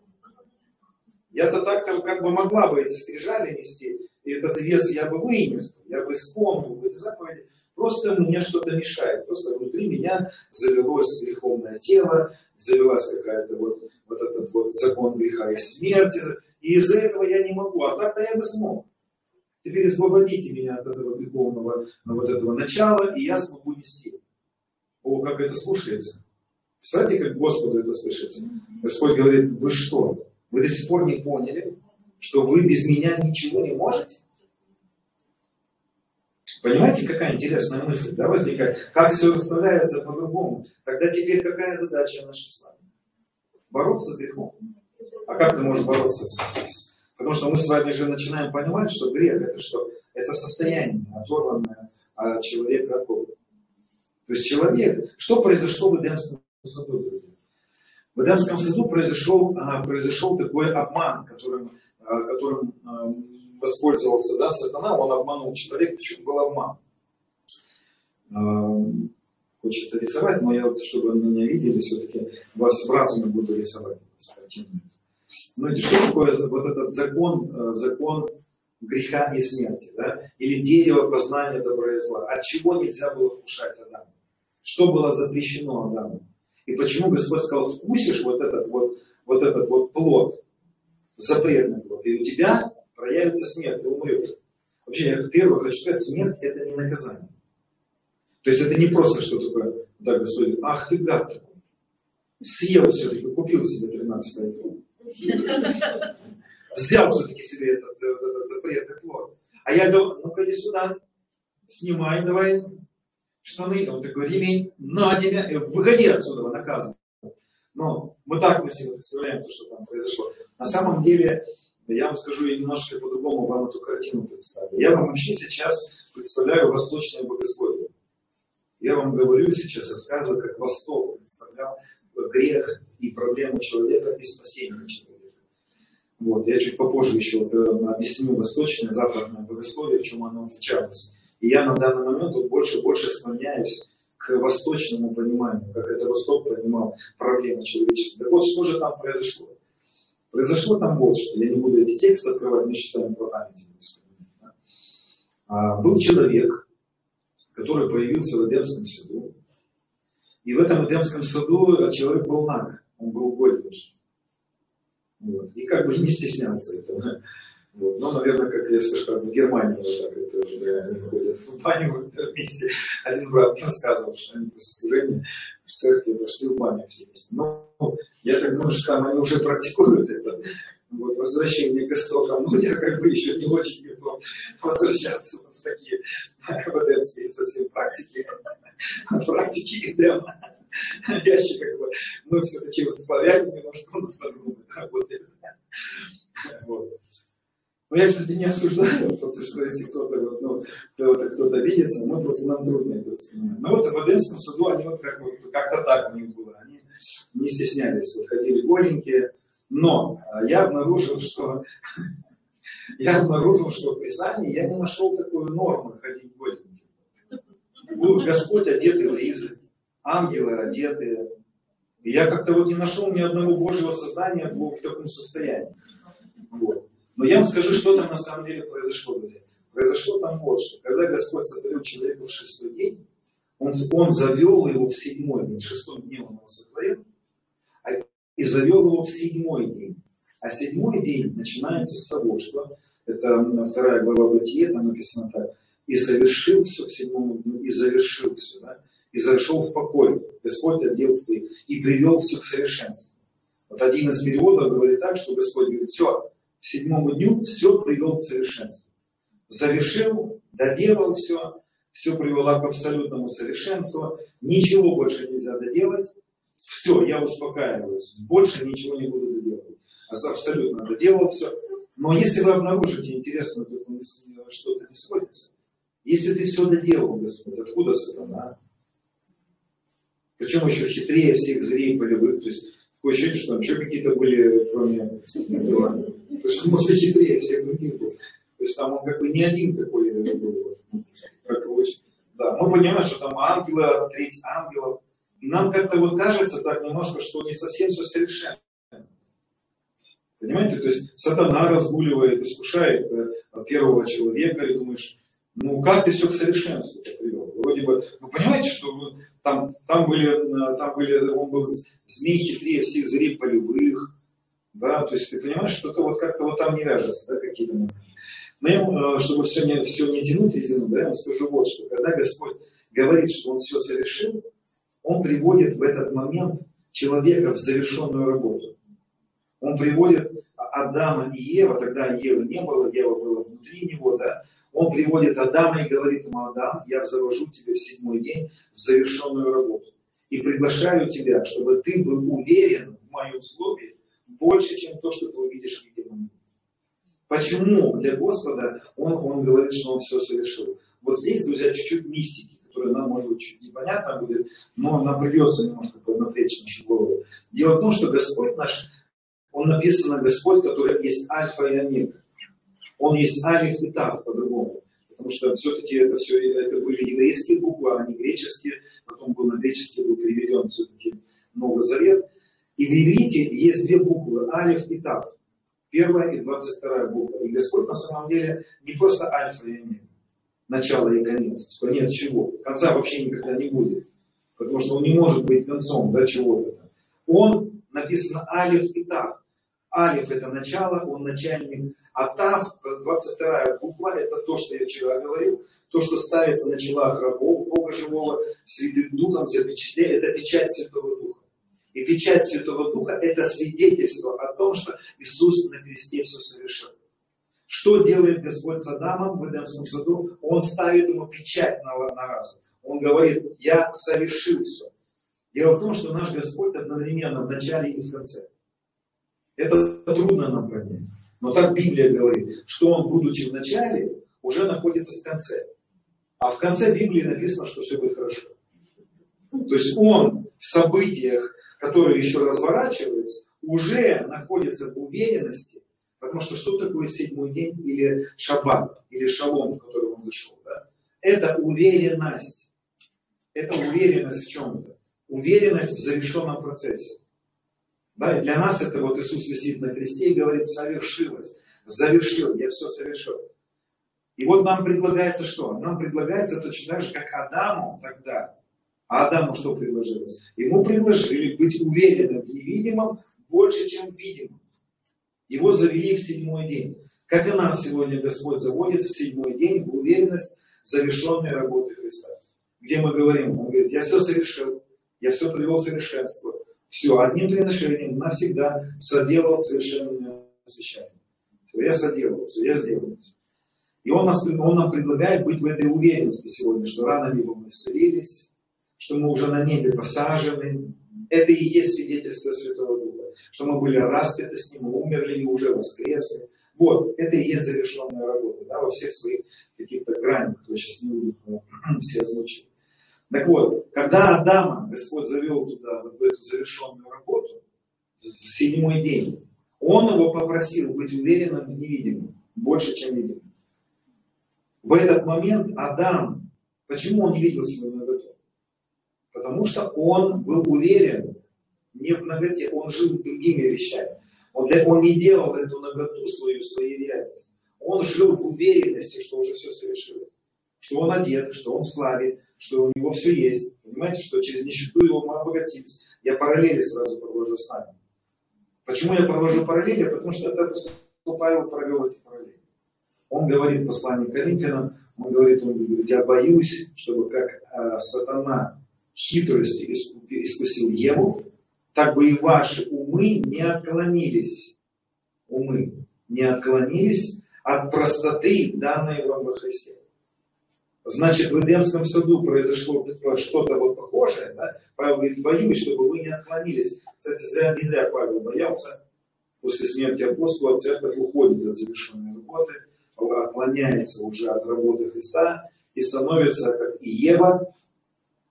Я-то так-то как бы могла бы эти скрижали нести, и этот вес я бы вынес, я бы исполнил бы эти заповеди. Просто мне что-то мешает. Просто внутри меня завелось греховное тело, завелась какая-то вот, вот этот вот закон греха и смерти. И из-за этого я не могу. А так-то я бы смог. Теперь освободите меня от этого греховного вот этого начала, и я смогу нести. О, как это слушается. Представляете, как Господу это слышится? Господь говорит, вы что? Вы до сих пор не поняли, что вы без меня ничего не можете? Понимаете, какая интересная мысль да, возникает? Как все расставляется по-другому? Тогда теперь какая задача наша с вами? Бороться с грехом. А как ты можешь бороться с, с... Потому что мы с вами же начинаем понимать, что грех это что? Это состояние, оторванное от человека от Бога. То есть человек, что произошло в Эдемском саду? В Эдемском саду произошел, а, произошел такой обман, которым, а, которым воспользовался да, сатана, он обманул человека, почему был обман. А, хочется рисовать, но я вот, чтобы вы меня видели, все-таки вас в разуме буду рисовать с картиной. Знаете, что такое вот этот закон, э, закон греха и смерти, да? или дерево познания добра и зла? От чего нельзя было вкушать Адаму? Что было запрещено Адаму? И почему Господь сказал, вкусишь вот этот вот, вот этот вот плод, запретный плод, и у тебя проявится смерть, ты умрешь. Вообще, я первое хочу сказать, смерть это не наказание. То есть это не просто что такое, да, Господь, ах ты гад такой. Съел все-таки, купил себе 13 iPhone. Взял все-таки себе этот, этот, этот запретный плод. А я говорю, ну-ка иди сюда, снимай давай штаны, он такой, ремень, на тебя, выходи отсюда, наказан. Но мы так мы себе представляем то, что там произошло. На самом деле, я вам скажу, я немножко по-другому вам эту картину представлю. Я вам вообще сейчас представляю восточное богословие. Я вам говорю сейчас, рассказываю, как Восток представлял грех и проблему человека и спасение человека. Вот. Я чуть попозже еще вот, э, объясню восточное, западное богословие, в чем оно отличалось. И я на данный момент вот больше больше склоняюсь к восточному пониманию, как это Восток понимал проблемы человечества. Так вот, что же там произошло? Произошло там что. Я не буду эти тексты открывать, мы сейчас с вами по а, Был человек, который появился в Эдемском саду. И в этом Эдемском саду человек был наг, он был голенький. Вот. И как бы не стеснялся этого. Вот. Но, наверное, как я слышал, в Германии вот так это, да, они ходят в баню вместе. Один брат рассказывал, что они после служения в церкви пошли в баню все вместе. Но я так думаю, что там они уже практикуют это вот, возвращение к истокам, ну, я как бы еще не очень готов возвращаться вот в такие ВДМские совсем практики, практики Эдема. Я еще как бы, мы все-таки вот славяне немножко у нас по-другому работает. Вот. Но я, кстати, не осуждаю, просто что если кто-то вот, ну, кто-то, кто-то видится, ну, просто нам трудно это воспринимать. Но вот в Эдемском саду они вот как, вот, как-то так у них было. Они не стеснялись, вот, ходили голенькие, но а, я обнаружил, что я обнаружил, что в Писании я не нашел такую норму ходить голеньким. Господь одетый в ризы, ангелы одетые. Я как-то вот не нашел ни одного Божьего создания в таком состоянии. Вот. Но я вам скажу, что там на самом деле произошло. Произошло там вот что. Когда Господь сотворил человека в шестой день, он, он завел его в седьмой день, в шестом дне он его сотворил, и завел его в седьмой день. А седьмой день начинается с того, что это вторая глава Бытия, там написано так, и совершил все к седьмому дню, и завершил все, да, и зашел в покой. Господь оделся и привел все к совершенству. Вот один из переводов говорит так, что Господь говорит, все, к седьмому дню все привел к совершенству. Завершил, доделал все, все привело к абсолютному совершенству, ничего больше нельзя доделать, все, я успокаиваюсь, больше ничего не буду доделывать. Абсолютно доделал все. Но если вы обнаружите, интересно, что-то не сходится, если ты все доделал, Господь, откуда сатана? Причем еще хитрее всех зверей полевых, то есть такое ощущение, что там еще какие-то были, кроме этого. То есть он просто хитрее всех других был. То есть там он как бы не один такой был, как. Да, мы понимаем, что там ангелы, треть ангелов, нам как-то вот кажется так немножко, что не совсем все совершенно. Понимаете, то есть сатана разгуливает, искушает э, первого человека, и думаешь, ну как ты все к совершенству привел? Вроде бы, вы понимаете, что вы, там, там, были, э, там были, он был змей хитрее всех зверей полевых, да, то есть ты понимаешь, что-то вот как-то вот там не вяжется, да, какие-то моменты. Но я, э, чтобы все не, все не тянуть резину, да, я вам скажу вот, что когда Господь говорит, что Он все совершил, он приводит в этот момент человека в завершенную работу. Он приводит Адама и Ева, тогда Евы не было, Ева была внутри него, да, он приводит Адама и говорит ему, Адам, я завожу тебя в седьмой день в завершенную работу. И приглашаю тебя, чтобы ты был уверен в моем слове больше, чем то, что ты увидишь в виде Почему для Господа он, он говорит, что он все совершил? Вот здесь, друзья, чуть-чуть мистики которое нам, может быть, чуть непонятно будет, но нам придется немножко напрячь нашу голову. Дело в том, что Господь наш, Он написано Господь, который есть альфа и омега. Он есть алиф и тав по-другому. потому что все-таки это все это были еврейские буквы, а не греческие. Потом был на греческий был переведен все-таки Новый Завет. И в иврите есть две буквы, алиф и тав. Первая и двадцать вторая буква. И Господь на самом деле не просто альфа и омега, начало и конец, что нет чего. Конца вообще никогда не будет. Потому что он не может быть концом да, чего-то. Он написано алиф и тав. Алиф это начало, он начальник. А тав, 22 буква, это то, что я вчера говорил, то, что ставится на челах рабов Бога Живого, Святым Духом запечатле, это печать Святого Духа. И печать Святого Духа – это свидетельство о том, что Иисус на кресте все совершил. Что делает Господь с Адамом в Эдемском саду? Он ставит ему печать на, на разум. Он говорит, я совершил все. Дело в том, что наш Господь одновременно в начале и в конце. Это трудно нам понять. Но так Библия говорит, что Он, будучи в начале, уже находится в конце. А в конце Библии написано, что все будет хорошо. То есть Он в событиях который еще разворачивается, уже находится в уверенности, потому что что такое седьмой день или шаббат, или шалом, в который он зашел? Да? Это уверенность. Это уверенность в чем-то. Уверенность в завершенном процессе. Да? И для нас это вот Иисус висит на кресте и говорит, совершилось, завершил, я все совершил. И вот нам предлагается что? Нам предлагается точно так же, как Адаму тогда, а Адаму что предложилось? Ему предложили быть уверенным в невидимом больше, чем в видимом. Его завели в седьмой день. Как и нас сегодня Господь заводит в седьмой день в уверенность завершенной работы Христа. Где мы говорим, Он говорит, я все совершил, я все привел в совершенство. Все, одним приношением навсегда соделал совершенное освящение. Все, я соделал, все, я сделал. И он, нас, он нам предлагает быть в этой уверенности сегодня, что рано либо мы исцелились, что мы уже на небе посажены. Это и есть свидетельство Святого Духа, что мы были распяты с Ним, умерли и уже воскресли. Вот, это и есть завершенная работа, да, во всех своих каких-то гранях, которые сейчас не будут все озвучить. Так вот, когда Адама Господь завел туда, в эту завершенную работу, в седьмой день, он его попросил быть уверенным в невидимом, больше, чем видимым. В этот момент Адам, почему он видел свою? Потому что он был уверен не в ноготе, он жил другими вещами. Он, он не делал эту ноготу свою, своей реальностью. Он жил в уверенности, что уже все совершилось. Что он одет, что он в славе, что у него все есть. Понимаете, что через нищету его мы обогатились. Я параллели сразу провожу с нами. Почему я провожу параллели? Потому что это Павел провел эти параллели. Он говорит в послании Коринфянам, он говорит, он говорит, я боюсь, чтобы как э, сатана хитростью искусил Еву, так бы и ваши умы не отклонились, умы не отклонились от простоты, данной вам во Христе. Значит, в Эдемском саду произошло что-то вот похожее. Да? Павел говорит, боюсь, чтобы вы не отклонились. Кстати, зря, не зря Павел боялся. После смерти апостола церковь уходит от завершенной работы, отклоняется уже от работы Христа и становится, как и Ева,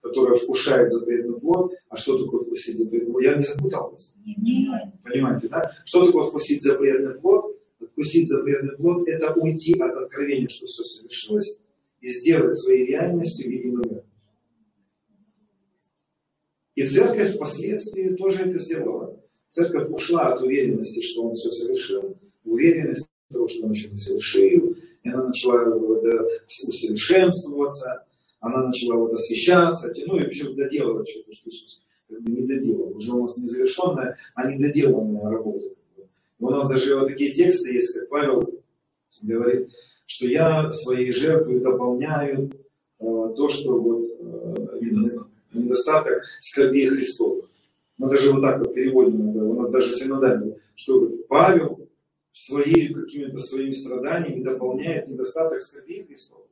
которая вкушает запретный плод. А что такое вкусить запретный плод? Я не запутал вас. Понимаете, да? Что такое вкусить запретный плод? Вкусить запретный плод – это уйти от откровения, что все совершилось, и сделать своей реальностью видимый мир. И церковь впоследствии тоже это сделала. Церковь ушла от уверенности, что он все совершил, уверенность того, что он еще не совершил, и она начала усовершенствоваться, она начала вот освещаться, ну и вообще доделывать что-то, что Иисус как бы не доделал. Уже у нас не завершенная, а недоделанная работа. У нас даже вот такие тексты есть, как Павел говорит, что я своей жертвой дополняю э, то, что вот э, недостаток скорбей Христовых. Мы даже вот так вот переводим иногда, у нас даже синодально, что Павел своими какими-то своими страданиями дополняет недостаток скорбей Христовых.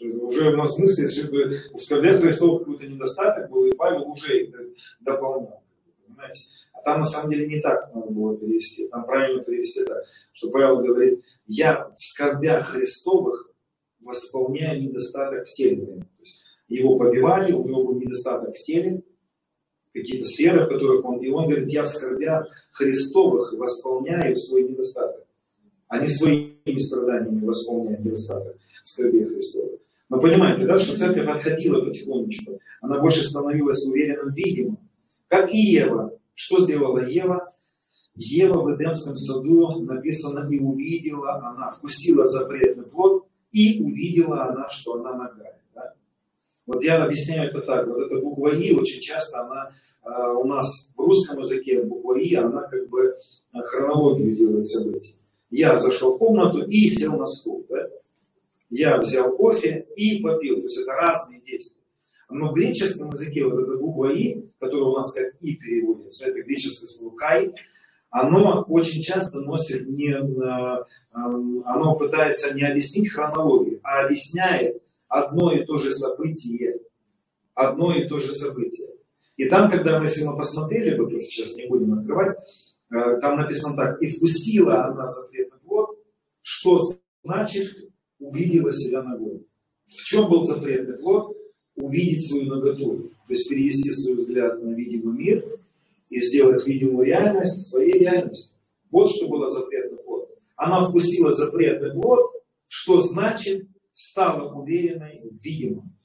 Уже в смысле, чтобы у скорбях Христова какой-то недостаток был, и Павел уже их дополнял. Понимаете? А там на самом деле не так надо было перевести. Там правильно перевести так, что Павел говорит, я в скорбях Христовых восполняю недостаток в теле. То есть его побивали, у него был недостаток в теле, какие-то сферы, в которых он, и он говорит, я в скорбях Христовых восполняю свой недостаток, а не своими страданиями восполняю недостаток. скорбей Христовых. Но понимаете, да, что церковь отходила потихонечку. Она больше становилась уверенным, видимым. Как и Ева. Что сделала Ева? Ева в Эдемском саду написано и увидела она, вкусила запретный плод, и увидела она, что она нагая. Да? Вот я объясняю это так. Вот эта буква И очень часто она э, у нас в русском языке буква И, она как бы э, хронологию делает событий. Я зашел в комнату и сел на стул. Да? Я взял кофе и попил. То есть это разные действия. Но в греческом языке вот эта буква И, которая у нас как И переводится, это греческое слово Кай, оно очень часто носит не, э, эм, оно пытается не объяснить хронологию, а объясняет одно и то же событие. Одно и то же событие. И там, когда мы, если мы посмотрели, вот сейчас не будем открывать, э, там написано так, и впустила она запретный плод, что значит увидела себя ногой. В чем был запретный плод? Увидеть свою ноготу, то есть перевести свой взгляд на видимый мир – и сделать видимую реальность своей реальностью. Вот что было запретный плод. Она впустила запретный плод, что значит стала уверенной в видимом.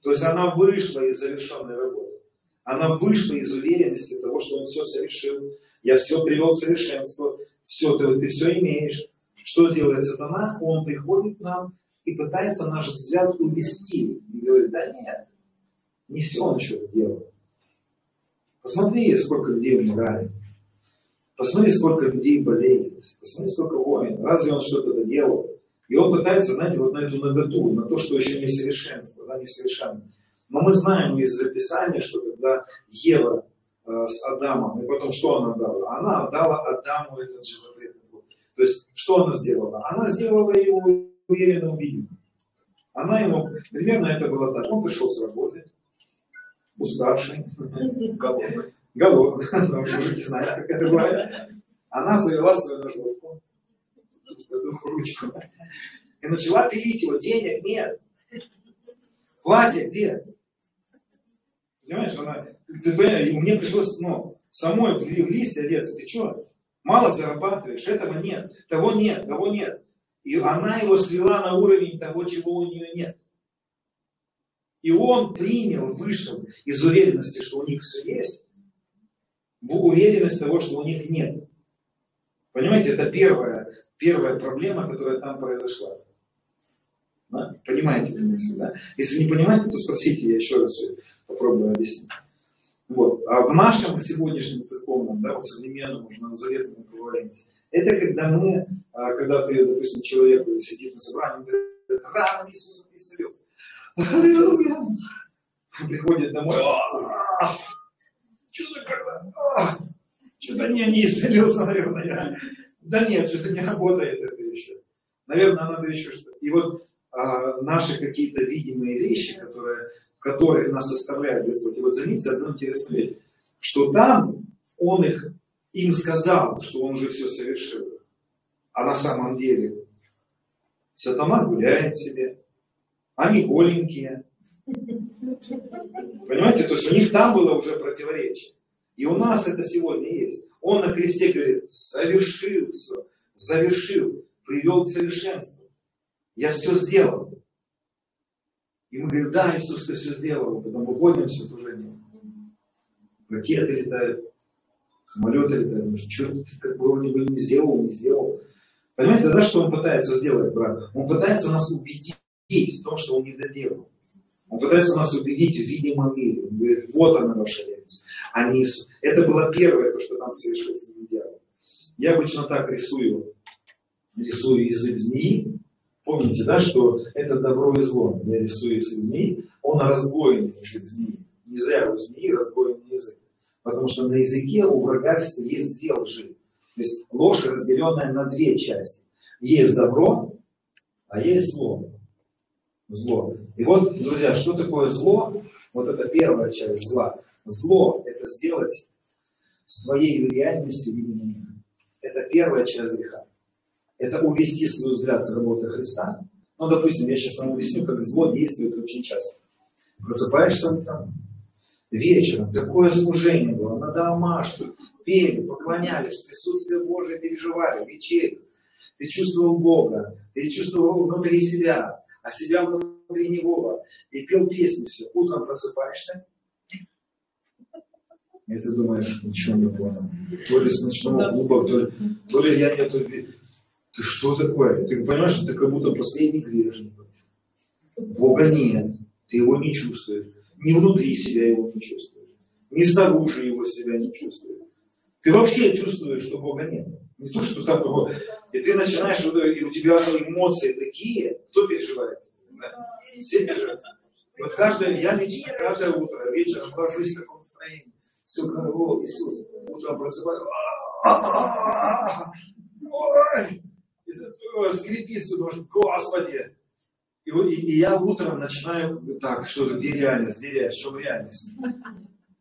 То есть она вышла из завершенной работы. Она вышла из уверенности того, что он все совершил. Я все привел к совершенству. Все, ты, ты все имеешь. Что делает сатана? Он приходит к нам и пытается наш взгляд увести. И говорит, да нет, не все он еще делает. Посмотри, сколько людей умирает. Посмотри, сколько людей болеет. Посмотри, сколько войн. Разве он что-то доделал? И он пытается, знаете, вот на эту наготу, на то, что еще не совершенство, да, несовершенно. Но мы знаем из записания, что когда Ева э, с Адамом, и потом что она дала? Она отдала Адаму этот же. То есть, что она сделала? Она сделала его уверенным видимым. Она ему, примерно это было так. Он пришел с работы, уставший, голодный. Голодный, мужики знают, как это бывает. Она завела свою ножовку, эту ручку, и начала пилить его. Денег нет. Платье где? Понимаешь, она, ты мне пришлось, ну, самой в, в лист одеться. Ты что? Мало зарабатываешь, этого нет, того нет, того нет. И она его свела на уровень того, чего у нее нет. И он принял, вышел из уверенности, что у них все есть, в уверенность того, что у них нет. Понимаете, это первая, первая проблема, которая там произошла. Да? Понимаете мысль, да? Если не понимаете, то спросите, я еще раз попробую объяснить. Вот. А в нашем сегодняшнем церковном, да, современном, уже заветном эквиваленте, это когда мы, а, когда ты, допустим, человек сидит на собрании, говорит, рано Иисус исцелился. Приходит домой. Что-то как-то... Что-то не, не исцелился, наверное. Да нет, что-то не работает это еще. Наверное, надо еще что-то. И вот а, наши какие-то видимые вещи, которые, в которых нас оставляет Господь. И вот заметьте одну интересную вещь, что там Он их, им сказал, что Он уже все совершил. А на самом деле сатана гуляет себе, они голенькие. Понимаете, то есть у них там было уже противоречие. И у нас это сегодня есть. Он на кресте говорит, совершил все, завершил, привел к совершенству. Я все сделал. И мы говорим, да, Иисус, ты все сделал. Потом выходим в служение. Ракеты летают, самолеты летают. Ну, что ты как бы бы не сделал, не сделал. Понимаете, да, что он пытается сделать, брат? Он пытается нас убедить в том, что он не доделал. Он пытается нас убедить в видимом мире. Он говорит, вот она ваша реальность. А не... Это было первое, то, что там совершился дьявол. Я обычно так рисую, рисую язык змеи. Помните, да, что это добро и зло. Я рисую язык змеи, он раздвоенный язык змеи. Не зря у змеи раздвоенный язык. Потому что на языке у врага есть две лжи. То есть ложь, разделенная на две части. Есть добро, а есть зло зло. И вот, друзья, что такое зло? Вот это первая часть зла. Зло – это сделать своей реальностью видимым. Это первая часть греха. Это увести свой взгляд с работы Христа. Ну, допустим, я сейчас вам объясню, как зло действует очень часто. Просыпаешься утром, вечером, такое служение было, на домаш, пели, поклонялись, присутствие Божие переживали, вечерю. Ты чувствовал Бога, ты чувствовал внутри себя, а себя внутри него, и пел песни все. Утром просыпаешься, и ты думаешь, ничего не понял. То ли с ночного клуба, то ли, то ли я нету... Ты что такое? Ты понимаешь, что ты как будто последний грешник. Бога нет, ты его не чувствуешь. Ни внутри себя его не чувствуешь. Ни снаружи его себя не чувствуешь. Ты вообще чувствуешь, что Бога нет. Не то, что там его... И ты начинаешь, и у тебя эмоции такие, кто переживает? Да? Все переживают. Вот каждое, я лично каждое утро, вечером ложусь в таком настроении. Все, о, Иисус, утром просыпаюсь. Ой! Скрипит все, думаешь, Господи! И, и, и я утром начинаю так, что где реальность, где реальность, что реальность.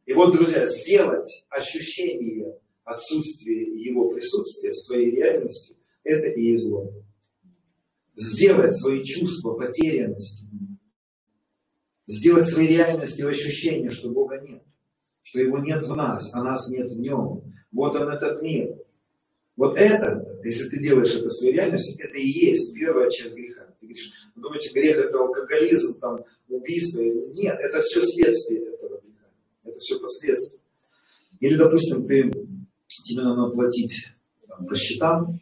И вот, друзья, сделать ощущение отсутствия его присутствия в своей реальности, это и есть зло. Сделать свои чувства потерянности, сделать своей реальностью ощущение, что Бога нет, что Его нет в нас, а нас нет в Нем. Вот он этот мир. Вот это, если ты делаешь это своей реальностью, это и есть первая часть греха. Ты говоришь, вы думаете, грех это алкоголизм, там, убийство? Нет, это все следствие этого греха. Это все последствия. Или, допустим, ты, тебе надо платить там, по счетам,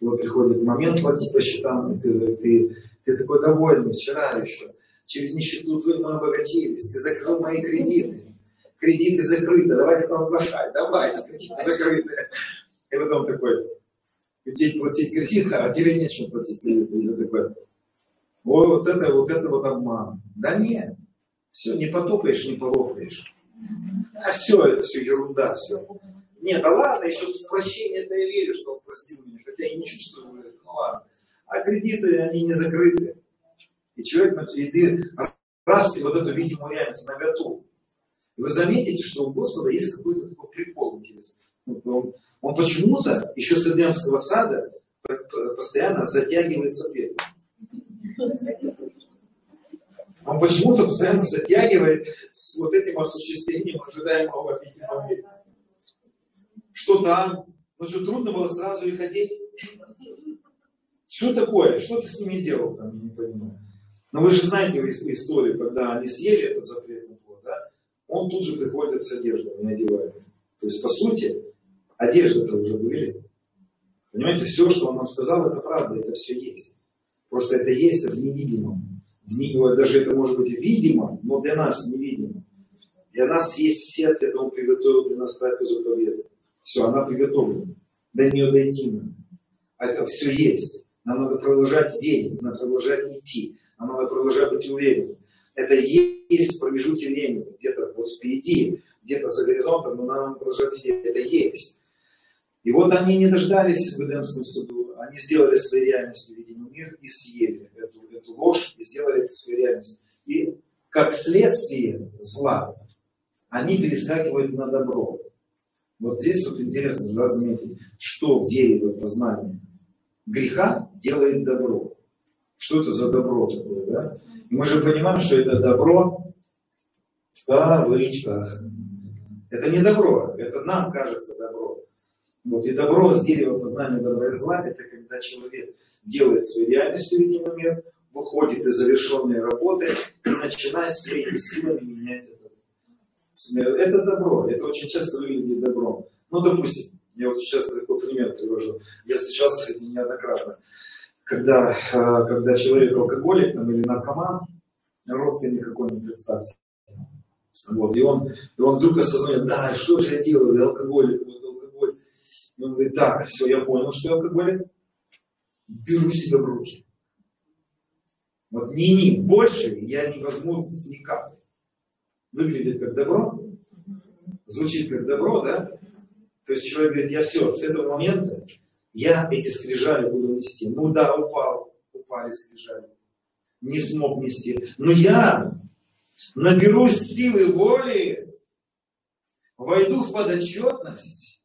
вот приходит момент платить по счетам, и ты, ты, ты такой довольный, вчера еще, через нищету мы обогатились, ты закрыл мои кредиты, кредиты закрыты, давайте провозглашать, давайте, кредиты закрыты. И потом такой, где платить кредит, а тебе платить кредит. И такой, вот это, вот это вот обман. Да нет, все, не потопаешь, не полопаешь. А все, это все ерунда, все. Нет, да ладно, еще в прощение это я верю, что он простил меня, хотя я не чувствую, ну ладно. А кредиты, они не закрыты. И человек, и ты раз и вот эту видимую реальность на готов. И вы заметите, что у Господа есть какой-то такой прикол интересный. Он, он почему-то еще с Эдемского сада постоянно затягивается ответом. Он почему-то постоянно затягивает с вот этим осуществлением ожидаемого видимого. Что там? Ну что, трудно было сразу и ходить? Что такое? Что ты с ними делал там, я не понимаю. Но вы же знаете историю, когда они съели этот запретный плод, да? Он тут же приходит с одеждой, не одевает. То есть, по сути, одежда-то уже были. Понимаете, все, что он нам сказал, это правда, это все есть. Просто это есть в невидимом. В не, даже это может быть видимо, но для нас невидимо. Для нас есть все от этого приготовил для нас трапезу победы. Все, она приготовлена. До нее дойти надо. А это все есть. Нам надо продолжать верить, надо продолжать идти. Нам надо продолжать быть уверенным. Это есть промежутки времени, где-то вот впереди, где-то за горизонтом, но нам продолжать идти. Это есть. И вот они не дождались в Эдемском саду, они сделали своей реальностью видимый мир и съели эту, эту ложь, и сделали это своей реальностью. И как следствие зла, они перескакивают на добро. Вот здесь вот интересно заметить, что в дереве познания греха делает добро. Что это за добро такое, да? И мы же понимаем, что это добро в кавычках. Это не добро, это нам кажется добро. Вот, и добро с дерева познания добра и зла, это когда человек делает свою реальностью видимый мир, выходит из завершенной работы и начинает своими силами менять это. Это добро, это очень часто выглядит добром. Ну, допустим, я вот сейчас такой пример привожу. Я встречался с этим неоднократно. Когда, э, когда человек алкоголик там, или наркоман, родственник какой-нибудь, представьте. Вот, и, он, и он вдруг осознает, да, что же я делаю, я алкоголик, и он говорит, так, все, я понял, что я алкоголик, беру себя в руки. Вот ни-ни, больше я не возьму ни капли. Выглядит как добро, звучит как добро, да? То есть человек говорит, я все, с этого момента я эти скрижали буду нести. Ну да, упал, упали скрижали. Не смог нести. Но я наберусь силы воли, войду в подотчетность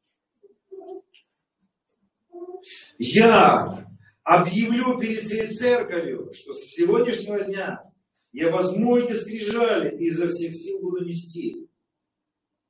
я объявлю перед всей церковью, что с сегодняшнего дня я возьму эти скрижали и изо всех сил буду нести.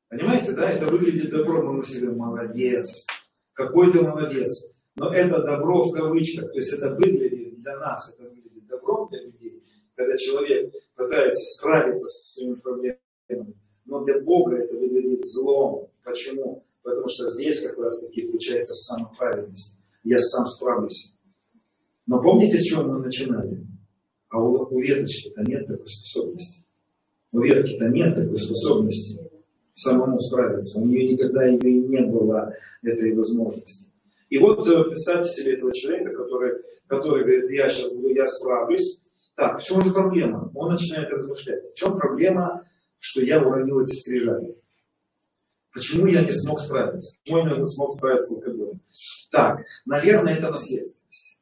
Понимаете, да, это выглядит добро, мы себе молодец, какой ты молодец. Но это добро в кавычках, то есть это выглядит для нас, это выглядит добром для людей, когда человек пытается справиться со своими проблемами, но для Бога это выглядит злом. Почему? Потому что здесь как раз таки случается самоправедность. Я сам справлюсь. Но помните, с чего мы начинали? А у, у веточки-то нет такой способности. У ветки-то нет такой способности самому справиться. У нее никогда ее и не было этой возможности. И вот э, представьте себе этого человека, который, который говорит, я сейчас буду, я справлюсь. Так, в чем же проблема? Он начинает размышлять. В чем проблема, что я уронил эти скрижали? Почему я не смог справиться? Почему я не смог справиться с алкоголем? Так, наверное, это наследственность.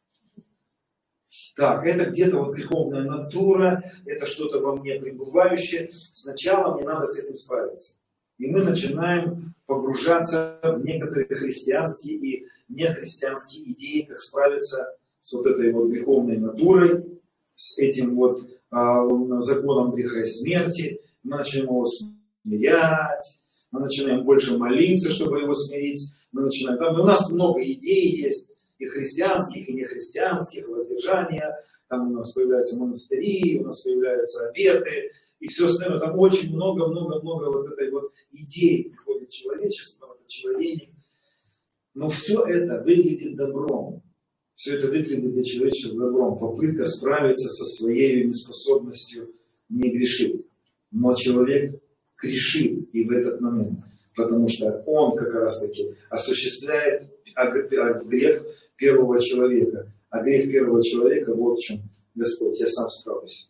Так, это где-то вот греховная натура, это что-то во мне пребывающее. Сначала мне надо с этим справиться. И мы начинаем погружаться в некоторые христианские и нехристианские идеи, как справиться с вот этой вот греховной натурой, с этим вот а, законом греха и смерти. Мы начинаем его смирять, мы начинаем больше молиться, чтобы его смирить. Мы начинаем, там, у нас много идей есть, и христианских, и нехристианских, воздержания. Там у нас появляются монастыри, у нас появляются обеты, и все остальное. Там очень много-много-много вот этой вот идеи приходит человечество, вот человек. Но все это выглядит добром. Все это выглядит для человечества добром. Попытка справиться со своей неспособностью не грешит. Но человек грешит и в этот момент. Потому что он как раз таки осуществляет грех первого человека. А грех первого человека вот в чем. Господь, я сам справлюсь.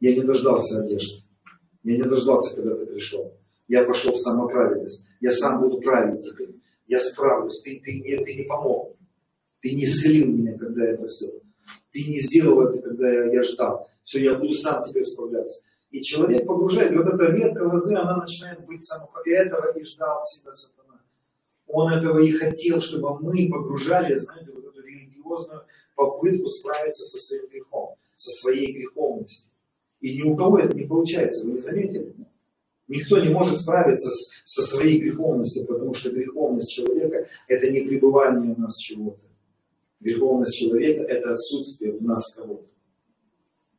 Я не дождался одежды. Я не дождался, когда ты пришел. Я пошел в самоправедность. Я сам буду править теперь. Я справлюсь. Ты, ты, не, ты не помог. Ты не исцелил меня, когда я просил. Ты не сделал это, когда я, я ждал. Все, я буду сам теперь справляться. И человек погружает, и вот эта ветка лозы, она начинает быть самоправедной. Этого и ждал всегда сатана. Он этого и хотел, чтобы мы погружали, знаете, вот эту религиозную попытку справиться со своим грехом, со своей греховностью. И ни у кого это не получается, вы не заметили? Никто не может справиться с, со своей греховностью, потому что греховность человека – это не пребывание в нас чего-то. Греховность человека – это отсутствие в нас кого-то.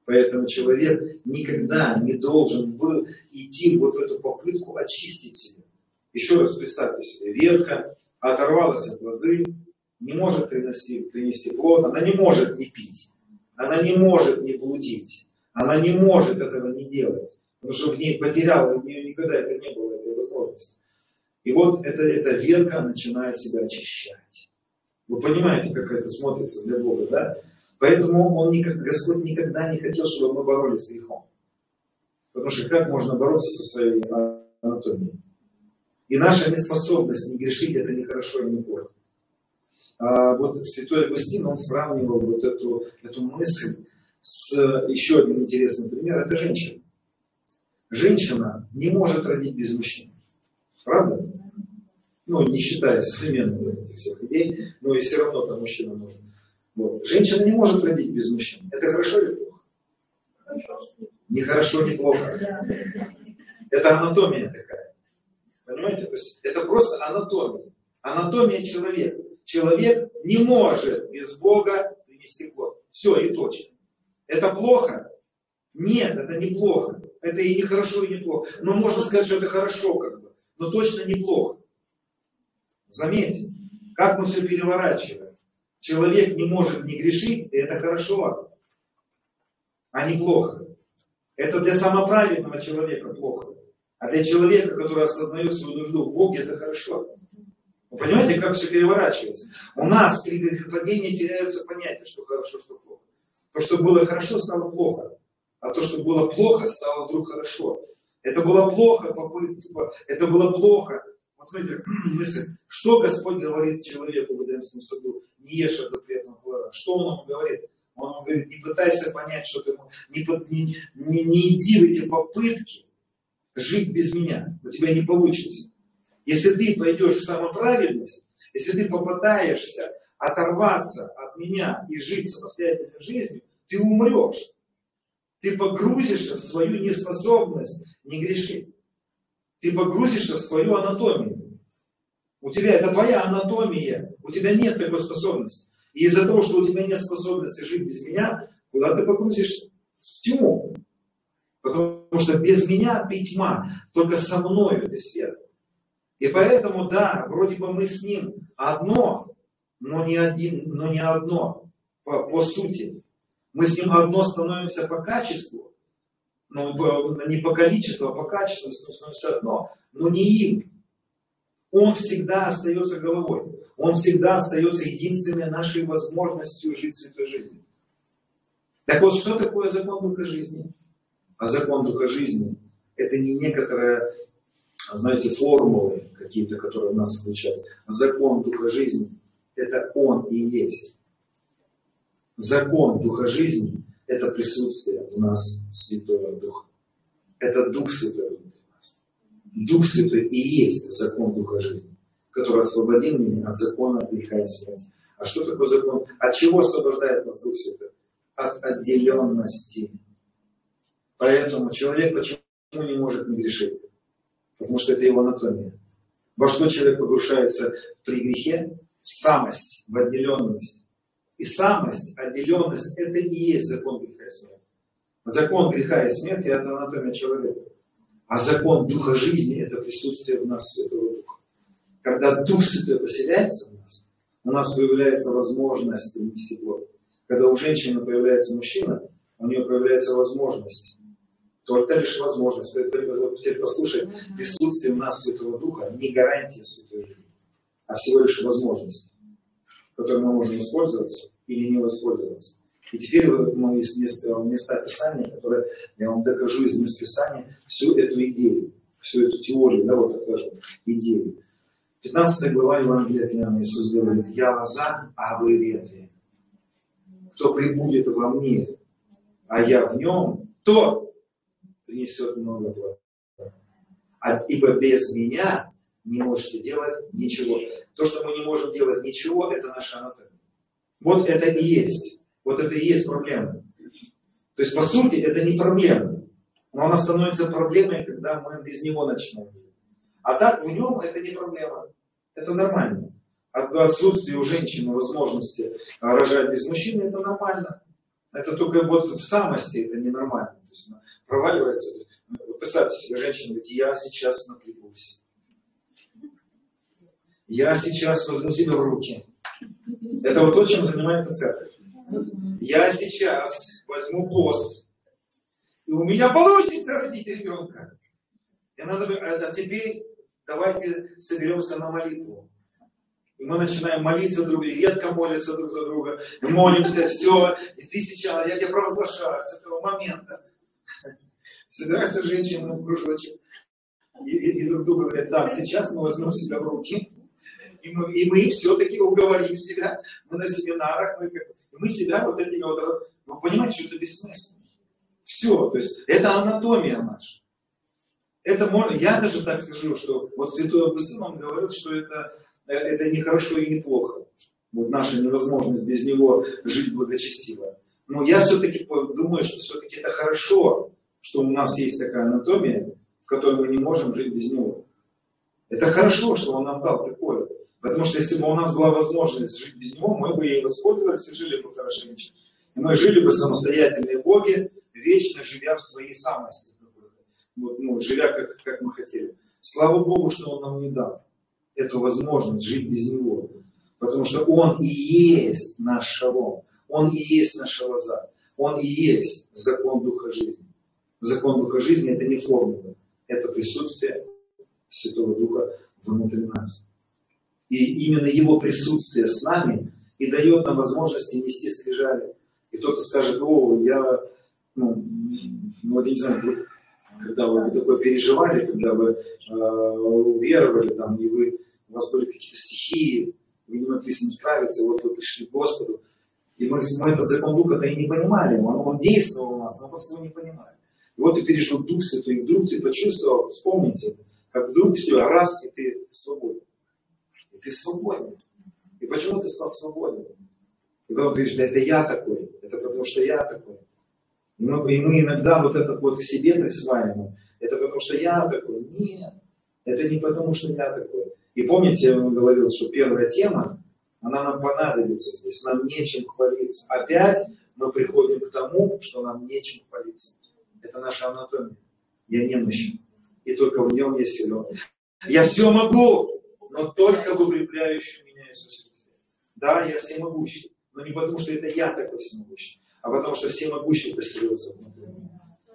Поэтому человек никогда не должен был идти вот в эту попытку очистить себя. Еще раз представьте себе, ветка оторвалась от лозы, не может принести, принести плод, она не может не пить, она не может не блудить, она не может этого не делать, потому что в ней потеряла, у нее никогда это не было, этой возможности. И вот эта, эта ветка начинает себя очищать. Вы понимаете, как это смотрится для Бога, да? Поэтому он никак, Господь никогда не хотел, чтобы мы боролись с грехом. Потому что как можно бороться со своей анатомией? И наша неспособность не грешить, это не хорошо и не плохо. А вот святой Августин, он сравнивал вот эту, эту мысль с еще один интересный пример, это женщина. Женщина не может родить без мужчины. Правда? Ну, не считая современных всех идей, но и все равно там мужчина нужен. Вот. Женщина не может родить без мужчин. Это хорошо или плохо? Не хорошо, не плохо. Это анатомия такая. Понимаете? То есть это просто анатомия. Анатомия человека. Человек не может без Бога принести плод. Все, и точно. Это плохо? Нет, это не плохо. Это и не хорошо, и не плохо. Но можно сказать, что это хорошо, как бы. Но точно неплохо. Заметьте, как мы все переворачиваем. Человек не может не грешить, и это хорошо, а не плохо. Это для самоправедного человека плохо. А для человека, который осознает свою нужду в Боге, это хорошо. Вы понимаете, как все переворачивается? У нас при грехопадении теряются понятия, что хорошо, что плохо. То, что было хорошо, стало плохо. А то, что было плохо, стало вдруг хорошо. Это было плохо, это было плохо. Вот смотрите, что Господь говорит человеку в Эдемском саду? Не ешь от запретного плода. Что Он ему говорит? Он ему говорит, не пытайся понять, что ты не, не, не, не иди в эти попытки жить без меня. У тебя не получится. Если ты пойдешь в самоправедность, если ты попытаешься оторваться от меня и жить самостоятельной жизнью, ты умрешь. Ты погрузишься в свою неспособность не грешить. Ты погрузишься в свою анатомию. У тебя это твоя анатомия. У тебя нет такой способности. И из-за того, что у тебя нет способности жить без меня, куда ты погрузишься? в тьму. Потому что без меня ты тьма, только со мною ты свет. И поэтому, да, вроде бы мы с ним одно, но не, один, но не одно по, по сути. Мы с ним одно становимся по качеству, но не по количеству, а по качеству становимся одно, но не им. Он всегда остается головой. Он всегда остается единственной нашей возможностью жить святой жизнью. Так вот, что такое закон Духа жизни? А закон Духа жизни – это не некоторые, знаете, формулы какие-то, которые у нас включают. Закон Духа жизни – это Он и есть. Закон Духа жизни – это присутствие в нас Святого Духа. Это Дух Святой. Дух Святой и есть закон Духа жизни, который освободил меня от закона греха и смерти. А что такое закон? От чего освобождает нас Дух Святой? От отделенности. Поэтому человек почему не может не грешить? Потому что это его анатомия. Во что человек погрушается при грехе? В самость, в отделенность. И самость, отделенность, это и есть закон греха и смерти. Закон греха и смерти – это анатомия человека. А закон Духа жизни – это присутствие в нас Святого Духа. Когда Дух Святой поселяется в нас, у нас появляется возможность принести плод. Когда у женщины появляется мужчина, у нее появляется возможность. Только лишь возможность. Теперь послушай, присутствие в нас Святого Духа не гарантия Святой жизни, а всего лишь возможность, которой мы можем воспользоваться или не воспользоваться. И теперь мы из места, места Писания, которые я вам докажу из мест Писания, всю эту идею, всю эту теорию, да, вот так идею. 15 глава Евангелия от Иоанна Иисус говорит, «Я лоза, а вы ветви. Кто прибудет во мне, а я в нем, тот принесет много плода. А, ибо без меня не можете делать ничего. То, что мы не можем делать ничего, это наша анатомия. Вот это и есть. Вот это и есть проблема. То есть, по сути, это не проблема. Но она становится проблемой, когда мы без него начинаем. А так в нем это не проблема. Это нормально. Отсутствие у женщины возможности рожать без мужчины, это нормально. Это только вот в самости это ненормально. То есть проваливается. Представьте себе, женщина говорит, я сейчас напрягусь. Я сейчас возьму себя в руки. Это вот то, чем занимается церковь. Я сейчас возьму пост, и у меня получится родить ребенка. И надо, а теперь давайте соберемся на молитву. И мы начинаем молиться друг, и ветка молится друг за друга, и молимся, все, и ты сейчас, я тебя провозглашаю с этого момента. Собираются женщины в кружочек, и, и, и друг другу говорят, так, сейчас мы возьмем себя в руки, и мы, и мы все-таки уговорим себя, мы на семинарах, мы, мы себя вот этими вот, вы понимаете, что это бессмысленно. Все, то есть это анатомия наша. Это можно, я даже так скажу, что вот Святой Августин, он говорит, что это, это не хорошо и не плохо. Вот наша невозможность без него жить благочестиво. Но я все-таки думаю, что все-таки это хорошо, что у нас есть такая анатомия, в которой мы не можем жить без него. Это хорошо, что он нам дал такое. Потому что если бы у нас была возможность жить без него, мы бы ей воспользовались и жили бы хорошенько. И мы жили бы самостоятельные боги, вечно живя в своей самости. Вот, ну, живя как, как мы хотели. Слава Богу, что Он нам не дал эту возможность жить без Него. Потому что Он и есть наш шалом. Он и есть наша лоза. Он и есть закон Духа жизни. Закон Духа жизни это не формула. Это присутствие Святого Духа внутри нас. И именно его присутствие с нами и дает нам возможность нести скрижали. И кто-то скажет, о, я, ну, ну вот не знаю, когда вы такое переживали, когда вы э, уверовали, там, и вы, у вас были какие-то стихии, вы не могли с ним справиться, вот вы пришли к Господу, и мы, мы этот закон Духа-то и не понимали, он, он действовал у нас, но просто его не понимали. И вот ты перешел Дух Святой, и вдруг ты почувствовал, вспомните, как вдруг все, раз, и ты свободен ты свободен. И почему ты стал свободен? И потом ты говоришь, да это я такой, это потому что я такой. И мы, и мы иногда вот это вот к себе присваиваем, это потому что я такой. Нет, это не потому что я такой. И помните, я вам говорил, что первая тема, она нам понадобится здесь, нам нечем хвалиться. Опять мы приходим к тому, что нам нечем хвалиться. Это наша анатомия. Я немощен. И только в нем я силен. Я все могу, но только в укрепляющем меня Иисусе Христе. Да, я всемогущий. Но не потому, что это я такой всемогущий, а потому, что всемогущий поселился внутри меня.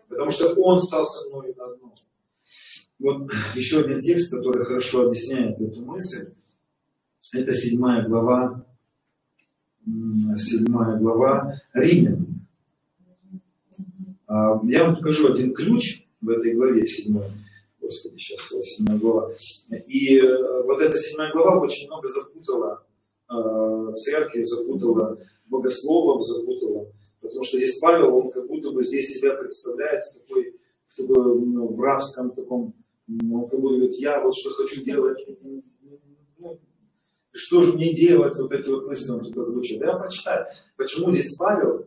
Потому что Он стал со мной одно. Вот еще один текст, который хорошо объясняет эту мысль. Это седьмая глава, седьмая глава Римлян. А, я вам покажу один ключ в этой главе седьмой. Господи, сейчас седьмая глава. И э, вот эта седьмая глава очень много запутала э, церкви, запутала богословов, запутала. Потому что здесь Павел, он как будто бы здесь себя представляет в, такой, в, такой, ну, в рабском таком, он как будто говорит, я вот что хочу делать, ну, что же мне делать, вот эти вот мысли он тут озвучил. Я прочитаю, почему здесь Павел,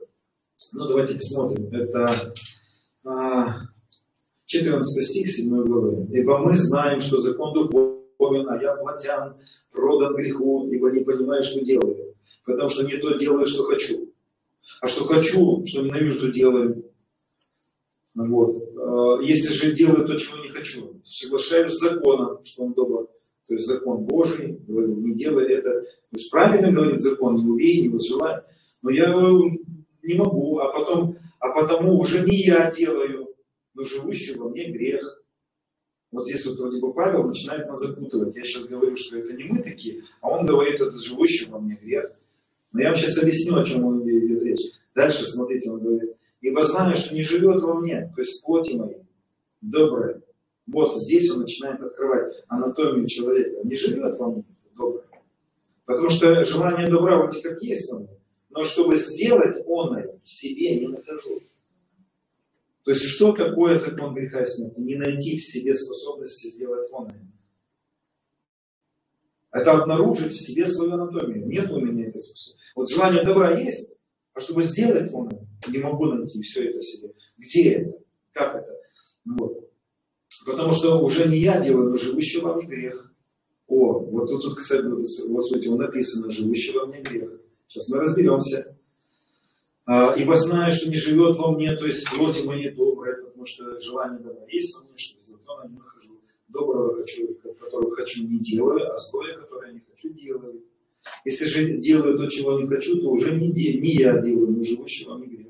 ну давайте посмотрим, это а, 14 стих 7 главы. Ибо мы знаем, что закон духовен, а я плотян, продан греху, ибо не понимаешь, что делаю. Потому что не то делаю, что хочу. А что хочу, что ненавижу, то делаю. Вот. А, если же делаю то, чего не хочу, соглашаюсь с законом, что он добр. То есть закон Божий, говорю, не делай это. То есть правильно говорит закон, не убей, не возжелай. Но я не могу, а потом, а потому уже не я делаю, но живущий во мне грех. Вот здесь вот вроде бы Павел начинает нас запутывать. Я сейчас говорю, что это не мы такие, а он говорит, это живущий во мне грех. Но я вам сейчас объясню, о чем он идет речь. Дальше, смотрите, он говорит, ибо знаю, что не живет во мне, то есть плоти моей, доброе. Вот здесь он начинает открывать анатомию человека. Не живет во мне доброе. Потому что желание добра вроде как есть во мне, но чтобы сделать он в себе не нахожу. То есть, что такое закон греха и смерти? Не найти в себе способности сделать он. Это обнаружить в себе свою анатомию. Нет у меня этой способности. Вот желание добра есть, а чтобы сделать он, не могу найти все это в себе. Где это? Как это? Вот. Потому что уже не я делаю, но живущий во грех. О, вот тут, кстати, вот, вот сути, написано, живущий во мне грех. Сейчас мы разберемся. А, ибо знаю, что не живет во мне, то есть плоти моей доброе, потому что желание добра есть во мне, что без закона не нахожу. Доброго хочу, которого хочу, не делаю, а злое, которое не хочу, делаю. Если же делаю то, чего не хочу, то уже не, де, не я делаю, но живущий во мне грех.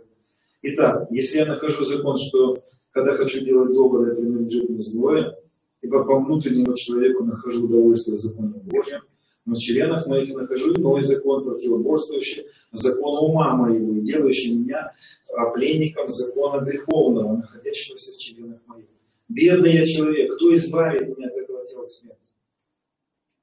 Итак, если я нахожу закон, что когда хочу делать доброе, принадлежит мне злое, ибо по внутреннему человеку нахожу удовольствие в законе Божьем, в членах моих нахожу иной закон, противоборствующий закону ума моего, делающий меня пленником закона греховного, находящегося в членах моих. Бедный я человек, кто избавит меня от этого тела смерти?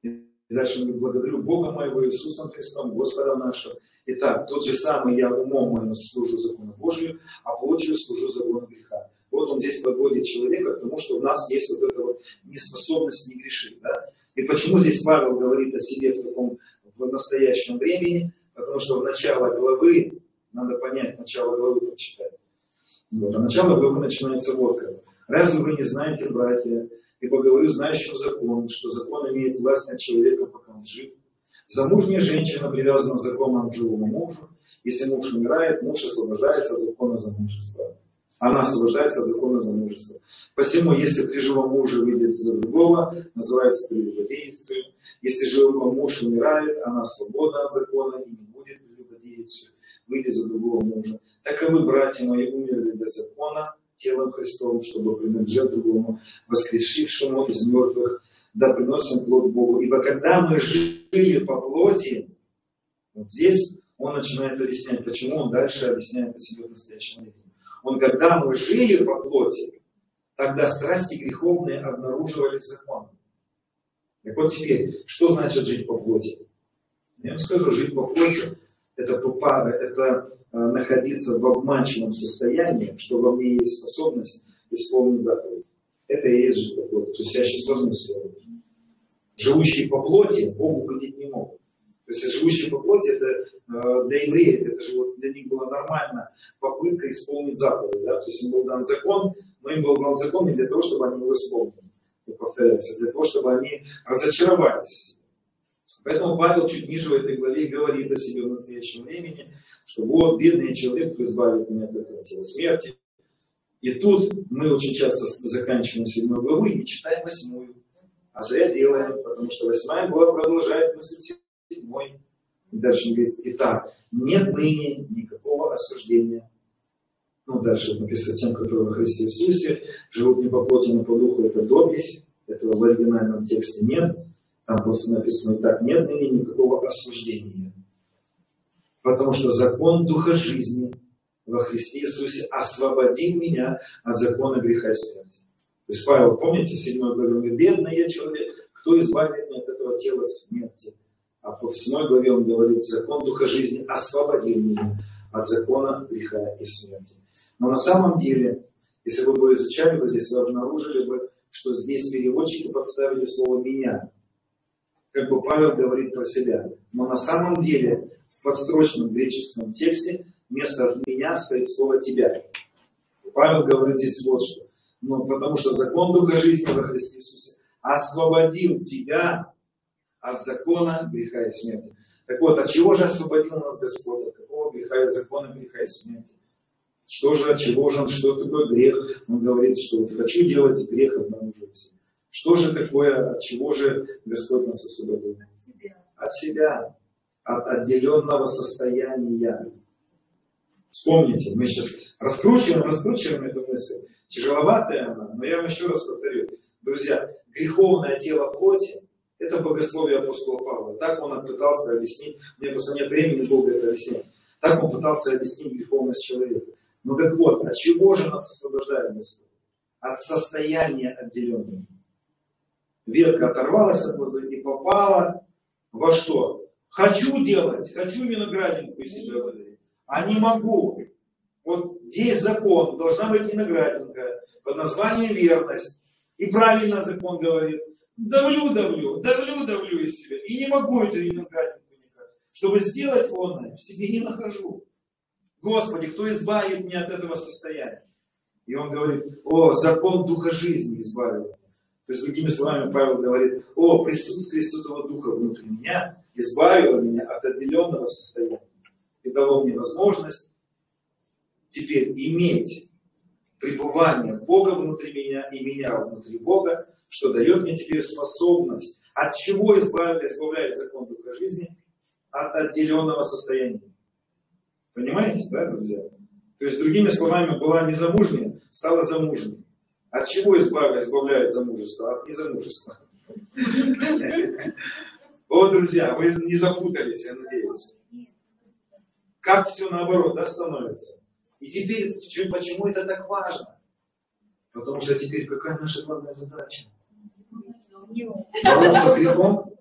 И дальше мы благодарю Бога моего Иисусом Христом, Господа нашего. Итак, тот же самый я умом моим служу закону Божию, а плотью служу закону греха. Вот он здесь подводит человека к тому, что у нас есть вот эта вот неспособность не грешить. Да? И почему здесь Павел говорит о себе в таком в настоящем времени? Потому что в начало главы, надо понять, начало главы прочитать. Вот. А начало главы начинается вот как. Разве вы не знаете, братья, ибо говорю знающим закон, что закон имеет власть над человеком, пока он жив. Замужняя женщина привязана законом к живому мужу. Если муж умирает, муж освобождается от закона замужества она освобождается от закона замужества. Посему, если при живом муже выйдет за другого, называется прелюбодеицей. Если же муж умирает, она свободна от закона и не будет прелюбодеицей, выйдет за другого мужа. Таковы, братья мои, умерли для закона телом Христовым, чтобы принадлежать другому, воскрешившему из мертвых, да приносим плод Богу. Ибо когда мы жили по плоти, вот здесь он начинает объяснять, почему он дальше объясняет о себе в настоящем времени. Он, когда мы жили по плоти, тогда страсти греховные обнаруживались законом. Так вот теперь, что значит жить по плоти? Я вам скажу, жить по плоти – это тупо, это э, находиться в обманчивом состоянии, что во мне есть способность исполнить заповедь. Это и есть жить по плоти. То есть я сейчас свою Живущие по плоти Богу угодить не могут. То есть живущие по плоти, это э, для евреев, это же вот для них была нормально попытка исполнить заповедь. Да? То есть им был дан закон, но им был дан закон не для того, чтобы они его исполнили. Я повторяюсь, а для того, чтобы они разочаровались. Поэтому Павел чуть ниже в этой главе говорит о себе в настоящем времени, что вот бедный человек, кто избавит меня от этого тела смерти. И тут мы очень часто заканчиваем седьмую главу и не читаем восьмую. А зря делаем, потому что восьмая глава продолжает мысль седьмой. И дальше он говорит, итак, нет ныне никакого осуждения. Ну, дальше написано тем, которые во Христе Иисусе живут не по плоти, но по духу. Это допись. Этого в оригинальном тексте нет. Там просто написано так, нет ныне никакого осуждения. Потому что закон Духа жизни во Христе Иисусе освободил меня от закона греха и смерти. То есть Павел, помните, в 7 главе, бедный я человек, кто избавит меня от этого тела смерти? А в 7 главе он говорит, закон Духа жизни освободил меня от закона греха и смерти. Но на самом деле, если вы бы изучали вот здесь, вы обнаружили бы, что здесь переводчики подставили слово «меня». Как бы Павел говорит про себя. Но на самом деле в подстрочном греческом тексте вместо «меня» стоит слово «тебя». Павел говорит здесь вот что. Ну, потому что закон Духа жизни во Христе Иисусе освободил тебя от закона греха и смерти. Так вот, от чего же освободил нас Господь? От какого греха и закона греха и смерти? Что же, от чего же что такое грех? Он говорит, что вот хочу делать грех, обнаруживается. Что же такое, от чего же Господь нас освободил? От себя. От себя, от отделенного состояния. Вспомните, мы сейчас раскручиваем, раскручиваем эту мысль. Тяжеловатая она, но я вам еще раз повторю. Друзья, греховное тело плоти – это богословие апостола Павла. Так он пытался объяснить, меня просто нет времени долго это объяснять. Так он пытался объяснить греховность человека. Ну так вот, от чего же нас освобождает Господь? От состояния отделенного. Ветка оторвалась от лозы и попала во что? Хочу делать, хочу виноградинку из себя выдавить, а не могу. Вот здесь закон, должна быть виноградинка под названием верность. И правильно закон говорит, давлю, давлю, давлю, давлю из себя. И не могу эту виноградинку никак. Чтобы сделать он в себе не нахожу. Господи, кто избавит меня от этого состояния? И он говорит, о, закон Духа жизни избавил меня. То есть, другими словами, Павел говорит, о, присутствие Святого Духа внутри меня избавило меня от отделенного состояния и дало мне возможность теперь иметь пребывание Бога внутри меня и меня внутри Бога, что дает мне теперь способность. От чего избавляет, избавляет закон Духа жизни? От отделенного состояния. Понимаете, да, друзья? То есть, другими словами, была незамужняя, стала замужней. От чего избавляет, избавляет замужество? От незамужества. Вот, друзья, вы не запутались, я надеюсь. Как все наоборот, да, становится? И теперь, почему это так важно? Потому что теперь какая наша главная задача? Бороться с грехом?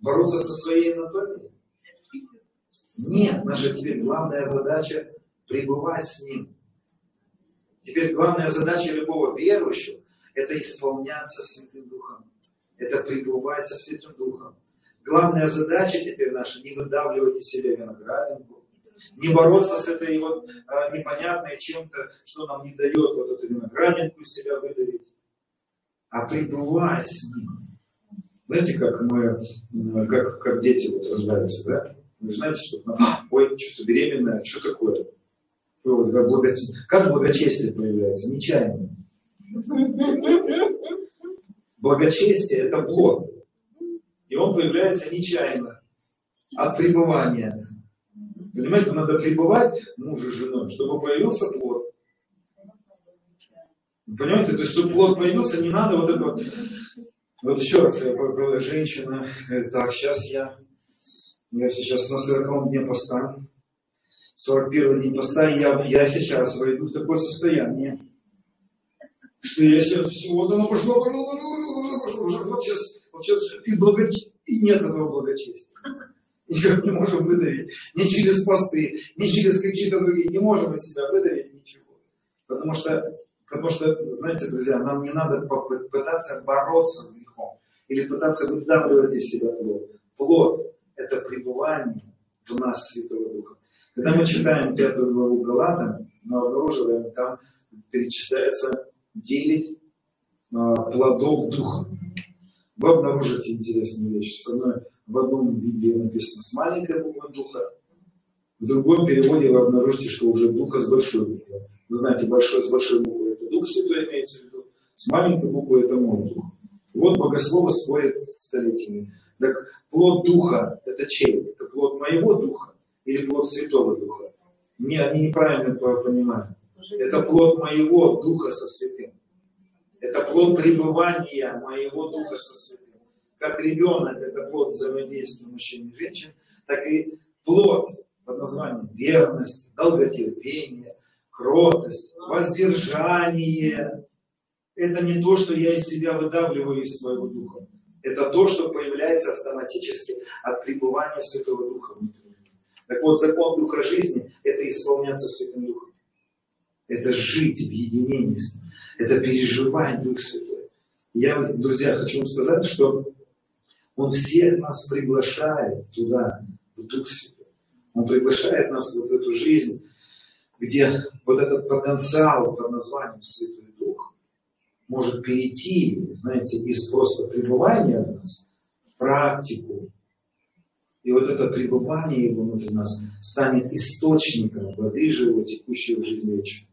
Бороться со своей анатомией? Нет, наша теперь главная задача пребывать с Ним. Теперь главная задача любого верующего – это исполняться Святым Духом. Это пребывать со Святым Духом. Главная задача теперь наша – не выдавливать из себя виноградинку, не бороться с этой вот а, непонятной чем-то, что нам не дает вот эту виноградинку из себя выдавить, а пребывать с ним. Знаете, как мы, как, как дети вот рождаются, да? Вы знаете, что ну, ой, что-то беременная, что такое? Как благочестие появляется? Нечаянно. Благочестие – это плод. И он появляется нечаянно. От пребывания. Понимаете, надо пребывать мужу и женой, чтобы появился плод. Понимаете, то есть, чтобы плод появился, не надо вот это вот. Вот еще раз, женщина, так, сейчас я я сейчас на 40 дне поста. 41 день поста, и я, я сейчас войду в такое состояние, что я сейчас вот оно пошло, вот сейчас, вот сейчас и, благо... и нет этого благочестия. Никак не можем выдавить. Ни через посты, ни через какие-то другие. Не можем из себя выдавить ничего. Потому что, потому что, знаете, друзья, нам не надо пытаться бороться с грехом. Или пытаться выдавливать из себя плод. Плод это пребывание в нас Святого Духа. Когда мы читаем пятую главу Галатам, мы обнаруживаем, там перечисляется 9 а, плодов Духа. Вы обнаружите интересную вещь. С одной, В одном Библии написано с маленькой буквы духа, в другом переводе вы обнаружите, что уже духа с большой буквы. Вы знаете, большой, с большой Дух Святой имеется в виду, с маленькой буквы это мой дух. вот богословы спорят столетиями. Так плод духа это чей? Это плод моего духа или плод Святого Духа? Не, они неправильно понимают. Это плод моего духа со святым. Это плод пребывания моего духа со святым. Как ребенок это плод взаимодействия мужчин и женщин, так и плод под названием верность, долготерпение, кротость, воздержание. Это не то, что я из себя выдавливаю из своего духа. Это то, что появляется автоматически от пребывания Святого Духа внутри. Так вот, закон Духа жизни – это исполняться Святым Духом. Это жить в единении с Ним. Это переживать Дух Святой. Я, друзья, хочу вам сказать, что Он всех нас приглашает туда, в Дух Святой. Он приглашает нас вот в эту жизнь, где вот этот потенциал под названием Святой Дух может перейти, знаете, из просто пребывания в нас в практику. И вот это пребывание его внутри нас станет источником воды живой, текущей в жизни вечной.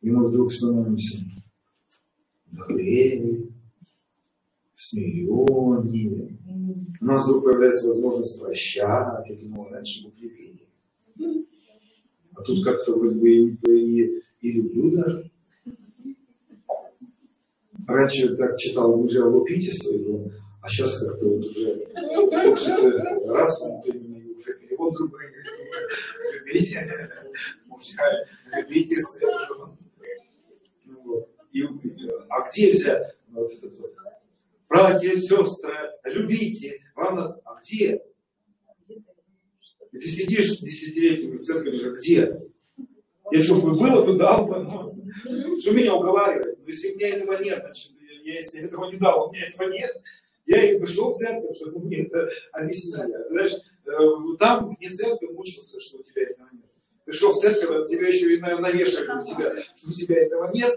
И мы вдруг становимся добрее, смиреннее, у нас вдруг появляется возможность прощать, я думал, раньше мы крепили. А тут как-то вроде бы и, и, и люблю даже. Раньше так читал уже о Лупите своего, а сейчас как-то вот уже раз, вот именно уже перевод другой. Любите, любите своих жен. Ну, и, а где взять этот вот братья и сестры, любите. Вам. А где? И ты сидишь десятилетиями в церкви, а где? Я что, бы было, то дал бы. Ну, что меня уговаривает? Но если у меня этого нет, значит, я если этого не дал, у меня этого нет. Я и пришел в церковь, чтобы мне это объяснили. Знаешь, э, там вне церкви мучился, что у тебя этого нет. Пришел в церковь, а тебя еще и навешали у тебя, что у тебя этого нет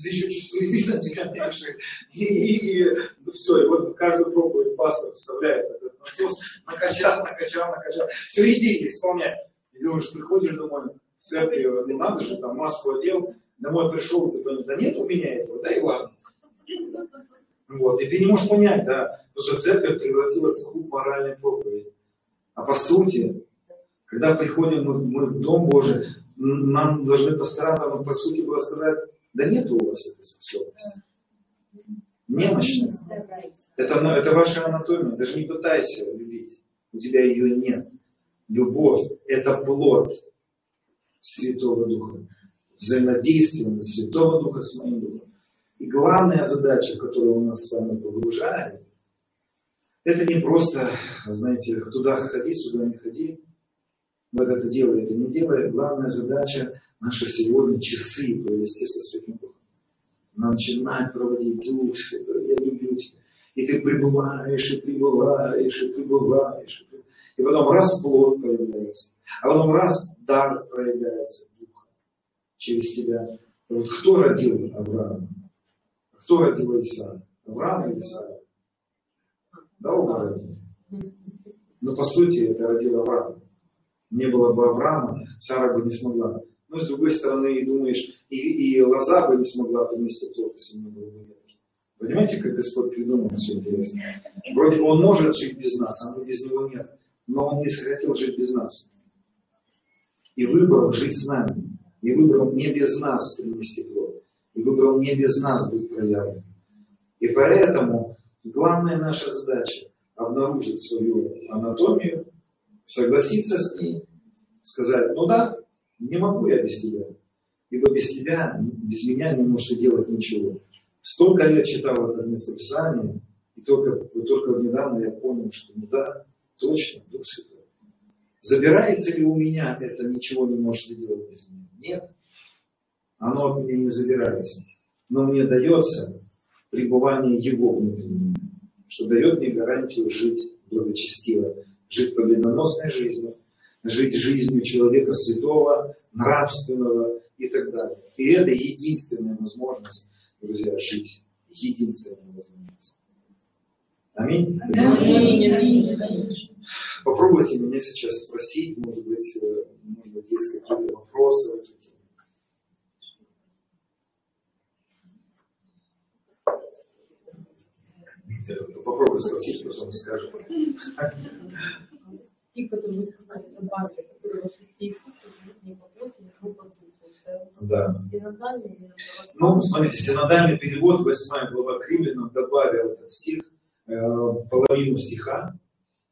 ты еще чувствуешь видно дальше. И, и, ну, все, и вот каждую проповедь пастор вставляет этот насос, накачал, накачал, накачал. Все, иди, исполняй. И думаешь, приходишь домой, в церкви, ну надо же, там маску одел, домой пришел, ты понимаешь, да нет у меня этого, да и ладно. Вот, и ты не можешь понять, да, потому что церковь превратилась в клуб моральной проповеди. А по сути, когда приходим мы, мы в Дом Божий, нам должны пастора, по сути, было сказать, да нет у вас этой способности. Немощная. Это, ну, это ваша анатомия. Даже не пытайся любить. У тебя ее нет. Любовь – это плод Святого Духа. Взаимодействие Святого Духа с моим Духом. И главная задача, которая у нас с вами погружает, это не просто, знаете, туда ходи, сюда не ходи. Вот это делай, это не делай. Главная задача наши сегодня часы провести со Святым Духом. Начинать проводить Дух Святой, я люблю тебя. И ты пребываешь, и пребываешь, и пребываешь. И, потом раз плод появляется, а потом раз дар проявляется Духа через тебя. Вот кто родил Авраама? Кто родил Исаака? Авраам или Исаак? Да, оба родили. Но по сути это родил Авраам. Не было бы Авраама, Сара бы не смогла но с другой стороны, думаешь, и, и лоза бы не смогла принести плод, если не было бы. Понимаете, как Господь придумал все интересно? Вроде бы Он может жить без нас, а мы без Него нет. Но Он не захотел жить без нас. И выбрал жить с нами. И выбрал не без нас принести плод. И выбрал не без нас быть проявленным. И поэтому главная наша задача обнаружить свою анатомию, согласиться с ней, сказать, ну да, не могу я без тебя. Ибо без тебя, без меня не можешь делать ничего. Столько лет читал это местописание, и только, только недавно я понял, что ну да, точно, Дух Святой. Забирается ли у меня это ничего не можешь делать без меня? Нет. Оно от меня не забирается. Но мне дается пребывание Его внутри меня, что дает мне гарантию жить благочестиво, жить победоносной жизнью, жить жизнью человека святого, нравственного и так далее. И это единственная возможность, друзья, жить. Единственная возможность. Аминь. Аминь, аминь. Попробуйте меня сейчас спросить, может быть, э, может быть есть какие-то вопросы. Попробуй спросить, потом скажу. Стих, который вы сказали, добавили, который во Христе Иисусе живет не по плоти, но по духу. Это Да. синодальный Ну, смотрите, синодальный перевод, 8 глава к Римлянам, добавил этот стих, э, половину стиха.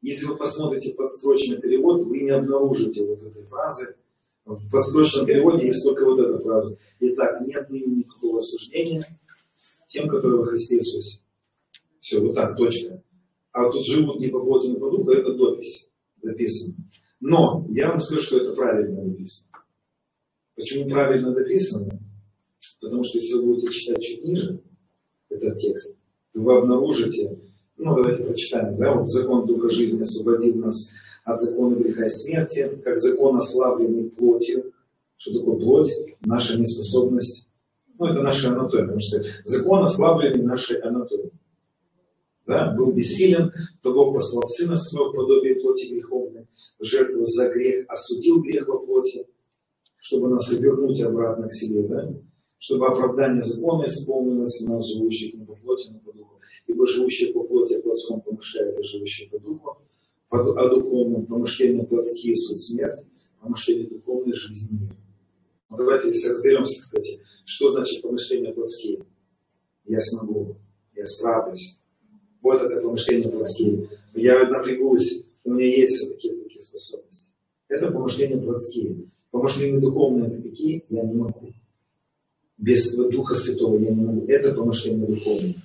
Если вы посмотрите подстрочный перевод, вы не обнаружите вот этой фразы. В подстрочном переводе есть только вот эта фраза. Итак, нет ныне никакого осуждения тем, которые во Христе Иисусе. Все, вот так, точка. А тут живут не по плоти, не по духу, это допись написано. Но я вам скажу, что это правильно написано. Почему правильно написано? Потому что если вы будете читать чуть ниже этот текст, то вы обнаружите, ну давайте прочитаем, да, вот закон Духа жизни освободил нас от закона греха и смерти, как закон ослабленный плотью. Что такое плоть? Наша неспособность. Ну, это наша анатомия, потому что закон ослабленный нашей анатомией. Да, был бессилен, то Бог послал Сына Своего в подобие плоти греховной, жертву за грех, осудил грех во плоти, чтобы нас вернуть обратно к себе, да? чтобы оправдание закона исполнилось у нас, живущих не по плоти, но по духу. Ибо живущие по плоти плотском помышляют, а живущие по духу, по, о духовном помышление плотские суть смерть, помышление духовной жизни мир. Ну, давайте здесь разберемся, кстати, что значит помышления плотские. Я смогу, я справлюсь. Вот это помышление плотские. Я напрягусь, у меня есть все такие, такие способности. Это помышления плотские. Помышления духовные это какие? Я не могу. Без Духа Святого я не могу. Это помышление духовное.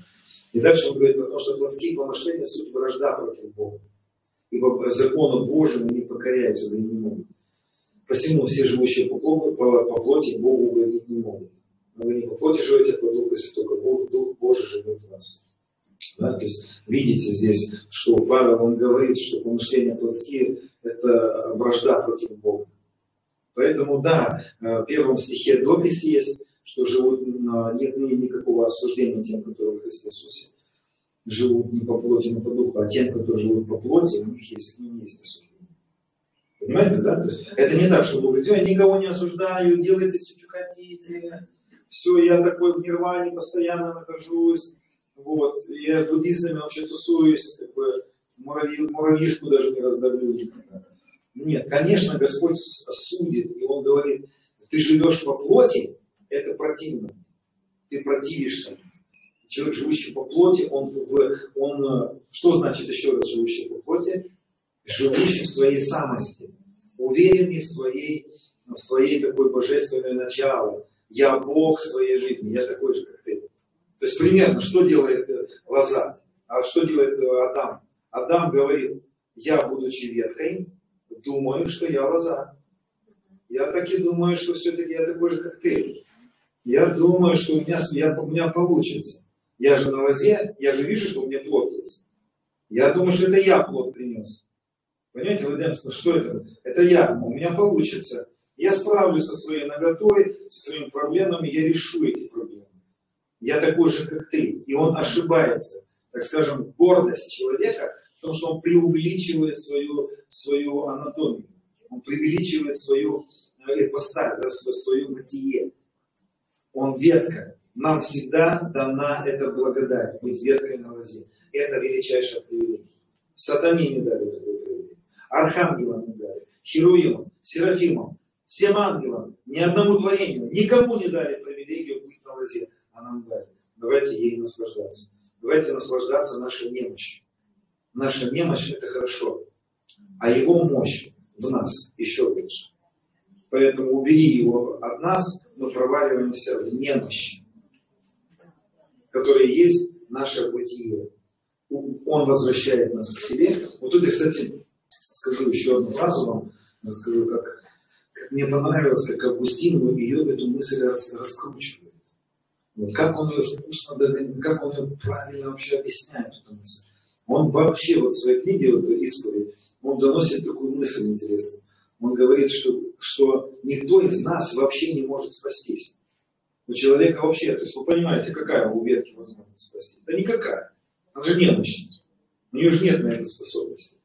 И дальше он говорит, потому что плотские помышления суть вражда против Бога. Ибо закону Божьему не покоряются, да и не могут. Посему все живущие по, по, по плоти Богу угодить не могут. Но вы не по плоти живете, а по Духу, если только Бог, Дух Божий живет в вас. Да? То есть видите здесь, что Павел он говорит, что помышления плотские – это вражда против Бога. Поэтому да, в первом стихе допись есть, что живут, нет никакого осуждения тем, которые в Христе Иисусе живут не по плоти, но по духу, а тем, которые живут по плоти, у них есть, них есть осуждение. Понимаете, да? То есть, это не так, что вы говорите, я никого не осуждаю, делайте все, что хотите, все, я такой в нирване постоянно нахожусь, вот, я с буддистами вообще тусуюсь, как бы, муравьи, муравьишку даже не раздавлю. Нет, конечно, Господь судит, и Он говорит, ты живешь по плоти, это противно. Ты противишься. Человек, живущий по плоти, он, он что значит еще раз живущий по плоти? Живущий в своей самости, уверенный в своей, в своей такой божественной начало. Я Бог своей жизни, я такой же, как ты. То есть примерно, что делает лоза, а что делает Адам? Адам говорит, я, будучи веткой, думаю, что я лоза. Я так и думаю, что все-таки я такой же, как ты. Я думаю, что у меня, я, у меня получится. Я же на лозе, я же вижу, что у меня плод есть. Я думаю, что это я плод принес. Понимаете, Владимир, что это? Это я, у меня получится. Я справлюсь со своей наготой, со своими проблемами, я решу эти проблемы. Я такой же, как ты. И он ошибается. Так скажем, гордость человека в том, что он преувеличивает свою, свою анатомию. Он преувеличивает свою ипостась, да, свое бытие. Он ветка. Нам всегда дана эта благодать, быть веткой на лозе. Это величайшее привилегия. Сатане не дали такое привилегию. Архангелам не дали. Херуимам, Серафимам, всем ангелам, ни одному творению, никому не дали привилегию быть на лозе, нам дали. Давайте ей наслаждаться. Давайте наслаждаться нашей немощью. Наша немощь это хорошо, а его мощь в нас еще лучше. Поэтому убери его от нас, мы проваливаемся в немощь, которая есть наше бытие. Он возвращает нас к себе. Вот тут я, кстати, скажу еще одну фразу вам, расскажу, как, как мне понравилось, как Августин ее эту мысль рас, раскручивает. Как он ее вкусно, как он ее правильно вообще объясняет, эту мысль. Он вообще вот в своей книге, вот исповедь, он доносит такую мысль интересную. Он говорит, что, что никто из нас вообще не может спастись. У человека вообще, то есть вы понимаете, какая у ветки возможность спасти? Да никакая. Она же немощная. У нее же нет на это способности.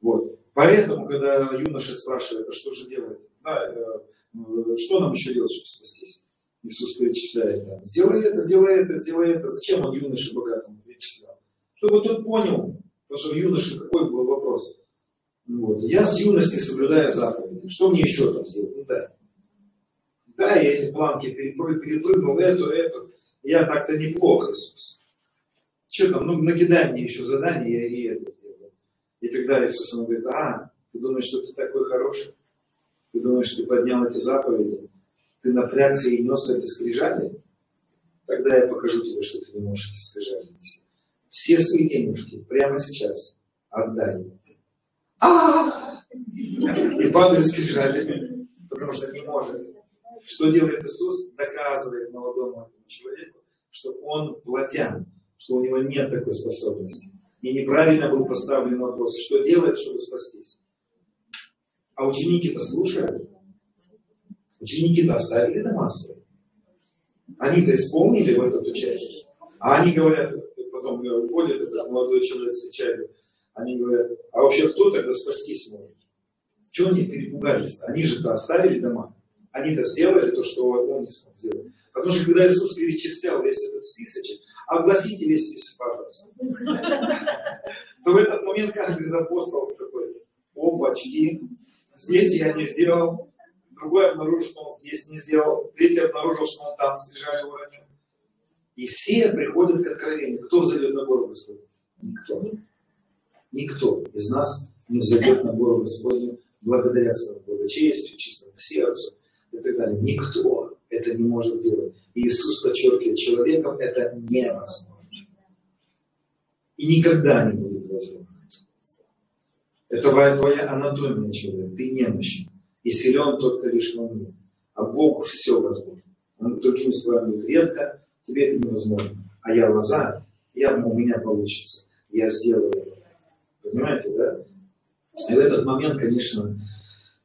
Вот. Поэтому, когда юноша спрашивает, а что же делать? Да, э, что нам еще делать, чтобы спастись? Иисус перечисляет нам. Сделай это, сделай это, сделай это. Зачем он юноше богатому перечислял? Чтобы тот понял, потому что юноше какой был вопрос. Вот. Я с юности соблюдаю заповеди. Что мне еще там сделать? Ну да. Да, я эти планки перепрыгнул, эту, эту. Я так-то неплохо, Иисус. Что там, ну накидай мне еще задание, я и это сделаю. И тогда Иисус ему говорит, а, ты думаешь, что ты такой хороший? Ты думаешь, что ты поднял эти заповеди? Ты напрягся и нес эти скрижали? Тогда я покажу тебе, что ты не можешь эти скрижали нести. Все свои денежки прямо сейчас отдай. А! И падают скрижали, потому что не может. Что делает Иисус? Доказывает молодому человеку, что он плотян, что у него нет такой способности. И неправильно был поставлен вопрос, что делает, чтобы спастись. А ученики-то слушают. Ученики-то оставили дома свои. Они-то исполнили в эту часть. А они говорят, потом уходит этот молодой человек встречает, они говорят, а вообще кто тогда спастись может? Чего они перепугались? Они же-то оставили дома. Они-то сделали то, что он не смог сделать. Потому что когда Иисус перечислял весь этот списочек, огласите весь список, пожалуйста. То в этот момент каждый из апостолов такой, опачки, здесь я не сделал, другой обнаружил, что он здесь не сделал, третий обнаружил, что он там скрижали уронил. И все приходят к откровению. Кто взойдет на гору Господню? Никто. Никто из нас не взойдет на гору Господню благодаря своему благочестию, чистому сердцу и так далее. Никто это не может делать. И Иисус подчеркивает, человеком это невозможно. И никогда не будет возможно. Это твоя анатомия человека. Ты немощен. И силен только лишь во мне. А Бог все возможно. Он другими словами редко, тебе это невозможно. А я лоза, я, у меня получится. Я сделаю. Понимаете, да? И в этот момент, конечно,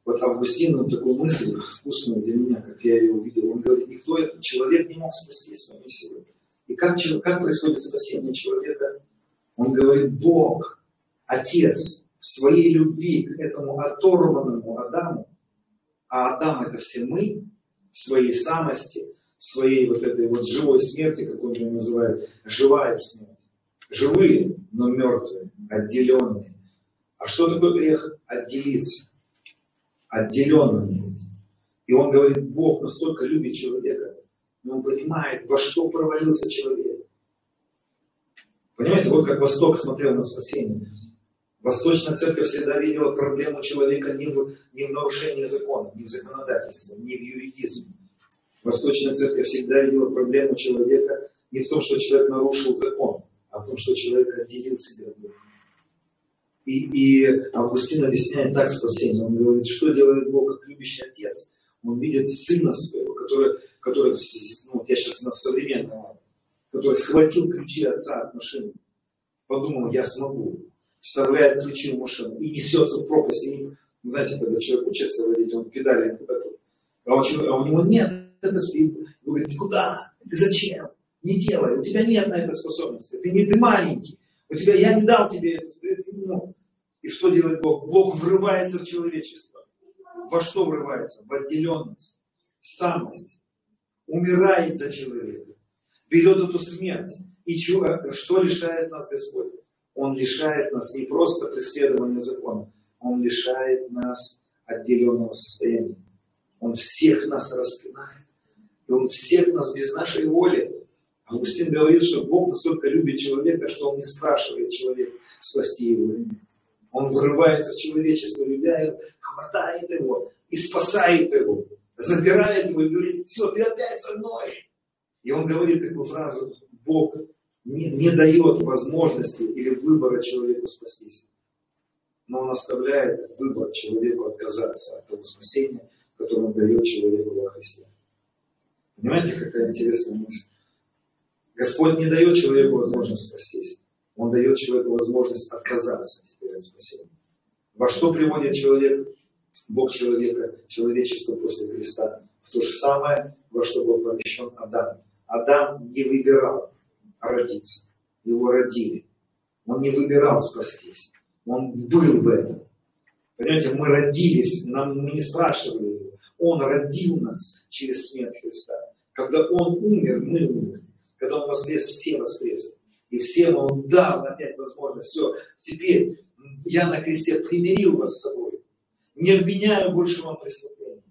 вот Августин, он такую мысль вкусную для меня, как я ее увидел, он говорит, никто этот человек не мог спасти своими силами. И как, как происходит спасение человека? Он говорит, Бог, Отец, в своей любви к этому оторванному Адаму, а Адам это все мы, в своей самости, в своей вот этой вот живой смерти, как он ее называет, живая смерть. Живые, но мертвые, отделенные. А что такое грех? Отделиться отделенным И он говорит, Бог настолько любит человека, но он понимает, во что провалился человек. Понимаете, вот как Восток смотрел на спасение. Восточная церковь всегда видела проблему человека не в, не в нарушении закона, не в законодательстве, не в юридизме. Восточная церковь всегда видела проблему человека не в том, что человек нарушил закон, а в том, что человек отделил себя от Бога. И, и Августин объясняет так спасение. Он говорит, что делает Бог как любящий отец. Он видит сына своего, который, который ну, я сейчас на современном, который схватил ключи отца от машины. Подумал, я смогу. Вставляет ключи в машину и несется в пропасть. И, знаете, когда человек учится водить, он педали а, он, а у него нет это спит. Говорит, ты куда? Ты зачем? Не делай, у тебя нет на это способности. Ты не ты маленький. У тебя, я не дал тебе это. И что делает Бог? Бог врывается в человечество. Во что врывается? В отделенность, в самость. Умирает за человека. Берет эту смерть. И что, что лишает нас Господь? Он лишает нас не просто преследования закона, Он лишает нас отделенного состояния. Он всех нас распинает. И Он всех нас без нашей воли. Августин говорит, что Бог настолько любит человека, что Он не спрашивает человека спасти его или нет. Он врывается в человечество, любя хватает его и спасает его, забирает его и говорит, все, ты опять со мной. И он говорит такую фразу, Бог не, не дает возможности или выбора человеку спастись. Но он оставляет выбор человеку отказаться от того спасения, которое он дает человеку во Христе. Понимаете, какая интересная мысль? Господь не дает человеку возможность спастись. Он дает человеку возможность отказаться теперь от спасения. Во что приводит человек, Бог человека, человечество после Христа? В то же самое, во что был помещен Адам. Адам не выбирал родиться. Его родили. Он не выбирал спастись. Он был в этом. Понимаете, мы родились, нам мы не спрашивали его. Он родил нас через смерть Христа. Когда Он умер, мы умерли. Когда Он воскрес, все воскресли. И всем Он дал опять возможность. Все, теперь я на кресте примирил вас с собой. Не вменяю больше вам преступления.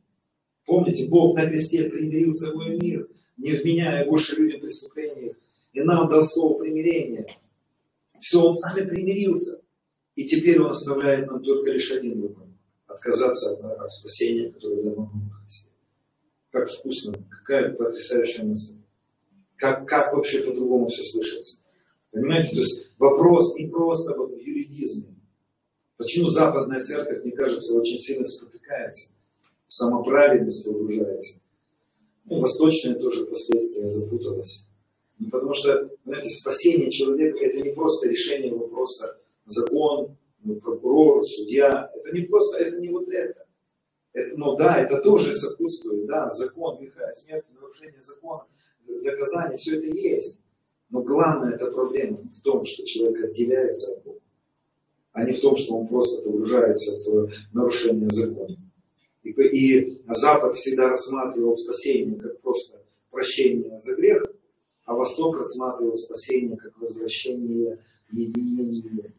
Помните, Бог на кресте примирил с собой мир, не вменяя больше людям преступления. И нам дал слово примирения. Все, Он с нами примирился. И теперь Он оставляет нам только лишь один выбор. Отказаться от, от спасения, которое дано нам Христе. Как вкусно, какая потрясающая мысль. Как, как вообще по-другому все слышится. Понимаете, то есть вопрос не просто вот в юридизме. Почему западная церковь, мне кажется, очень сильно спотыкается, самоправедность погружается. Ну, восточная тоже последствия запуталась. Ну, потому что, знаете, спасение человека – это не просто решение вопроса закон, ну, прокурор, судья. Это не просто, это не вот это. это но да, это тоже сопутствует, да, закон, греха, смерть, нарушение закона, заказание, все это есть. Но главная эта проблема в том, что человек отделяется от Бога, а не в том, что он просто погружается в нарушение закона. И, и Запад всегда рассматривал спасение как просто прощение за грех, а Восток рассматривал спасение как возвращение единения.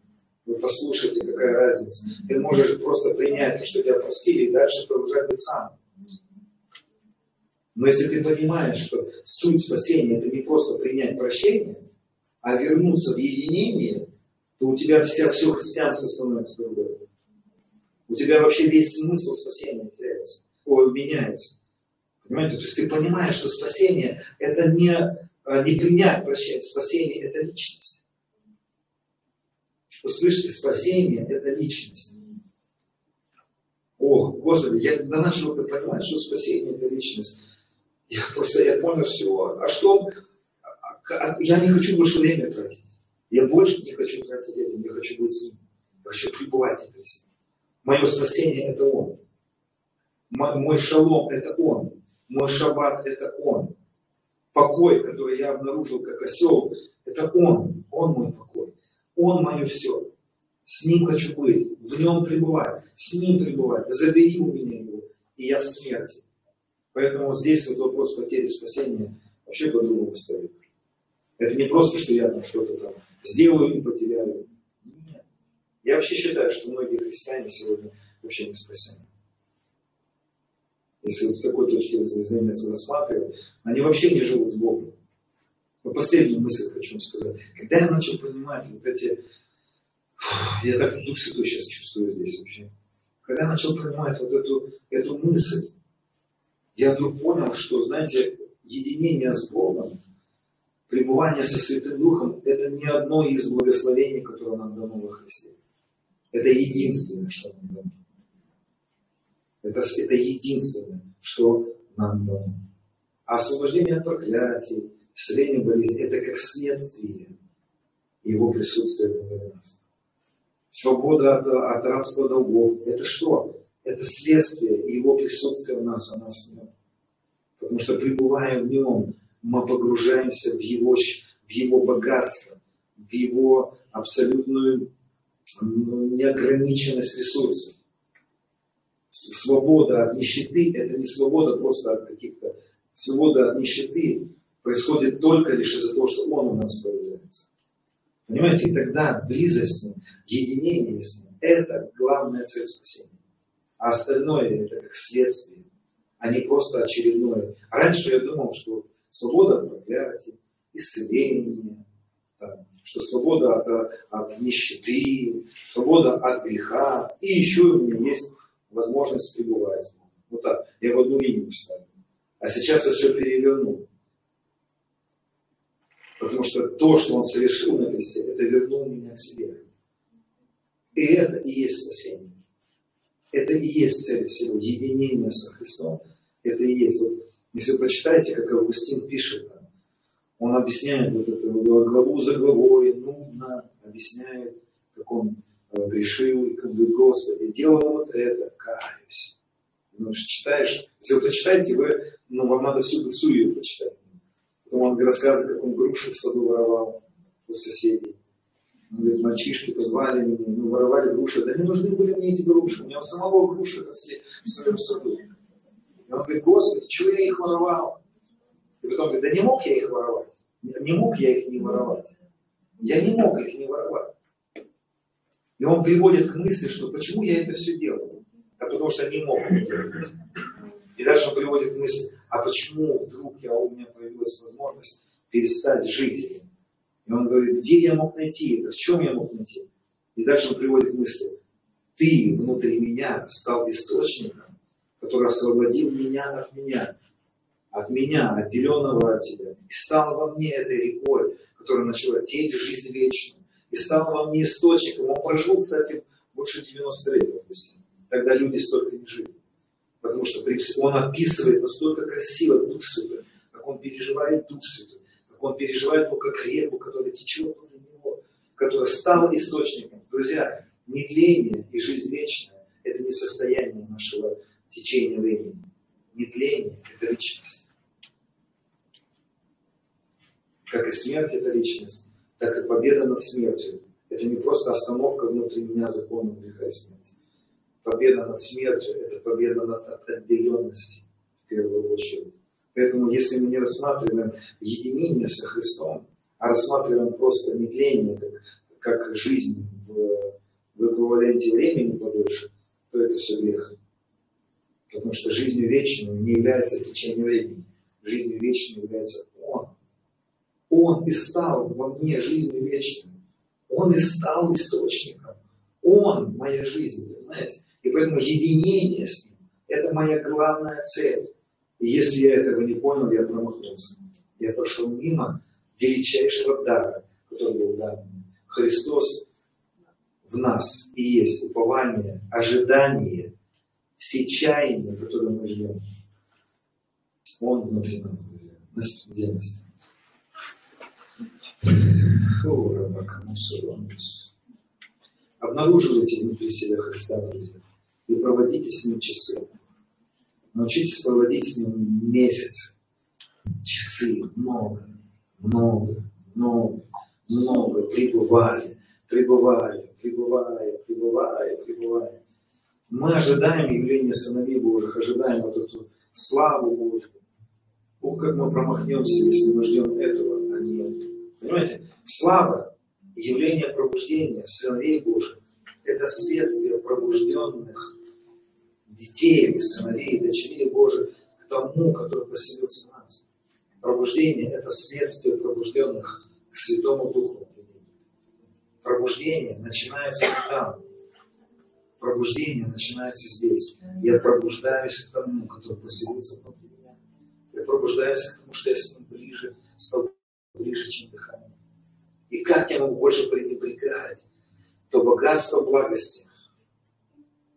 Вы послушайте, какая разница. Ты можешь просто принять то, что тебя простили, и дальше продолжать быть сам. Но если ты понимаешь, что суть спасения это не просто принять прощение, а вернуться в единение, то у тебя вся, все христианство становится другое. У тебя вообще весь смысл спасения теряется, о, меняется. Понимаете? То есть ты понимаешь, что спасение это не, не принять прощение, спасение это личность. Услышите, спасение это личность. Ох, Господи, я на начал понимать, что спасение это личность. Я просто я понял все. А что? Я не хочу больше время тратить. Я больше не хочу тратить время, я хочу быть с ним. Я хочу пребывать в с Мое спасение это Он. Мой шалом это Он. Мой шаббат это Он. Покой, который я обнаружил как осел, это Он. Он мой покой. Он мое все. С Ним хочу быть, в Нем пребывать, с Ним пребывать. Забери у меня Его, и я в смерти. Поэтому здесь вот вопрос потери спасения вообще по-другому стоит. Это не просто, что я там что-то там сделаю и потеряю. Нет. Я вообще считаю, что многие христиане сегодня вообще не спасены. Если с такой точки зрения рассматривать, они вообще не живут с Богом. Но последнюю мысль хочу сказать. Когда я начал понимать вот эти... Я так Дух Святой сейчас чувствую здесь вообще. Когда я начал понимать вот эту, эту мысль, я вдруг понял, что, знаете, единение с Богом, пребывание со Святым Духом – это не одно из благословений, которое нам дано во Христе. Это единственное, что нам дано. Это, это единственное, что нам дано. А освобождение от проклятий, исцеление болезни – это как следствие Его присутствия в нас. Свобода от, от рабства долгов – это что? это следствие Его присутствия в нас, а нас в Нем. Потому что пребывая в Нем, мы погружаемся в Его, в его богатство, в Его абсолютную ну, неограниченность ресурсов. Свобода от нищеты – это не свобода просто от каких-то... Свобода от нищеты происходит только лишь из-за того, что Он у нас появляется. Понимаете, и тогда близость с Ним, единение с Ним – это главная цель спасения а остальное это как следствие, а не просто очередное. Раньше я думал, что свобода от проклятия, исцеление, что свобода от, от нищеты, свобода от греха, и еще у меня есть возможность пребывать. Вот так, я в одну линию ставлю. А сейчас я все перевернул. Потому что то, что он совершил на кресте, это вернул меня к себе. И это и есть спасение. Это и есть цель всего, единение со Христом. Это и есть. Вот, если вы прочитаете, как Августин пишет, он объясняет вот это главу за главой, нудно объясняет, как он грешил, и как бы, Господи, делал вот это, каюсь. Ну, читаешь, если вы прочитаете, вы, ну, вам надо всю ее прочитать. Потом он рассказывает, как он груши в саду воровал у соседей. Он говорит, мальчишки позвали меня, ну, воровали груши. Да не нужны были мне эти груши. У меня у самого груши росли в своем саду. И он говорит, Господи, чего я их воровал? И потом говорит, да не мог я их воровать. Не мог я их не воровать. Я не мог их не воровать. И он приводит к мысли, что почему я это все делал? А потому что не мог делать. И дальше он приводит к мысли, а почему вдруг я, у меня появилась возможность перестать жить? И он говорит, где я мог найти это, в чем я мог найти? И дальше он приводит к мысли, ты внутри меня стал источником, который освободил меня от меня, от меня, отделенного от тебя, и стал во мне этой рекой, которая начала течь в жизнь вечную, и стал во мне источником. Он пожил, кстати, больше 90 лет, допустим. Тогда люди столько не жили. Потому что он описывает настолько красиво Дух Святой, как он переживает Дух Святой, как он переживает его как реку, которая течет внутри него, которая стала источником. Друзья, нетление и жизнь вечная – это не состояние нашего течения времени. Нетление – это личность. Как и смерть – это личность, так и победа над смертью. Это не просто остановка внутри меня закона греха и смерти. Победа над смертью – это победа над отделенностью, в первую очередь. Поэтому, если мы не рассматриваем единение со Христом, а рассматриваем просто нетление, как, как жизнь в, в эквиваленте времени подольше, то это все грех. Потому что жизнью вечной не является течение времени. Жизнью вечной является Он. И стал во мне жизнью вечной. Он и стал источником. Он моя жизнь, понимаете? И поэтому единение с Ним – это моя главная цель. И если я этого не понял, я промахнулся. Я пошел мимо величайшего дара, который был дан. Христос в нас и есть упование, ожидание, все чаяния, которые мы ждем. Он внутри нас, друзья. Нас? Обнаруживайте внутри себя Христа, друзья, и проводите с Ним часы. Научитесь проводить с Ним месяц, часы, много, много, много, много, пребывая, пребывая, пребывая, пребывая, пребывая. Мы ожидаем явления сыновей Божьих, ожидаем вот эту славу Божью. Ух, как мы промахнемся, если мы ждем этого. Понимаете, слава, явление пробуждения сыновей Божьих, это следствие пробужденных детей, сыновей, дочерей Божьих к тому, который поселился в нас. Пробуждение – это следствие пробужденных к Святому Духу. Пробуждение начинается там. Пробуждение начинается здесь. Я пробуждаюсь к тому, который поселился внутри меня. Я пробуждаюсь к тому, что я с ним ближе, стал ближе, чем дыхание. И как я могу больше пренебрегать то богатство благости,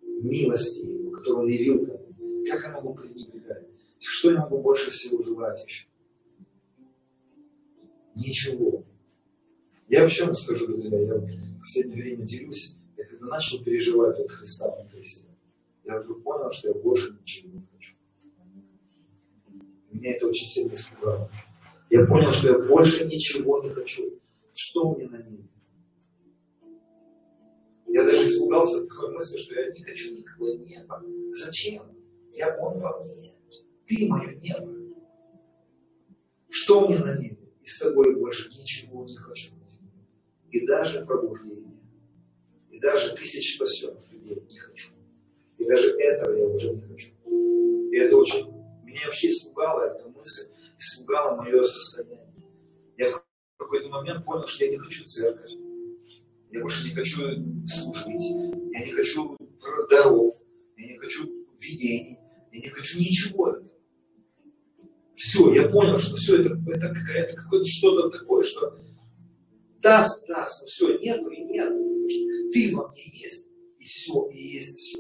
милости, которое он явил ко мне, как я могу пренебрегать? Что я могу больше всего желать еще? Ничего. Я вообще вам скажу, друзья, я в последнее время делюсь, я когда начал переживать от Христа внутри себя, я вдруг понял, что я больше ничего не хочу. Меня это очень сильно испугало. Я понял, что я больше ничего не хочу. Что у меня на небе? Я даже испугался такой мысли, что я не хочу никакого неба. Зачем? Я он во мне. Ты мое небо. Что у меня на небе? И с тобой больше ничего не хочу. И даже пробуждение. И даже тысяч спасенных людей не хочу. И даже этого я уже не хочу. И это очень... Меня вообще испугала эта мысль, испугала мое состояние. Я в какой-то момент понял, что я не хочу церковь. Я больше не хочу служить. Я не хочу даров. Я не хочу видений. Я не хочу ничего этого. Все, я понял, что все это, это, это какое-то что-то такое, что даст, даст, но все, нету и нет. Ты во мне есть, и все, и есть все.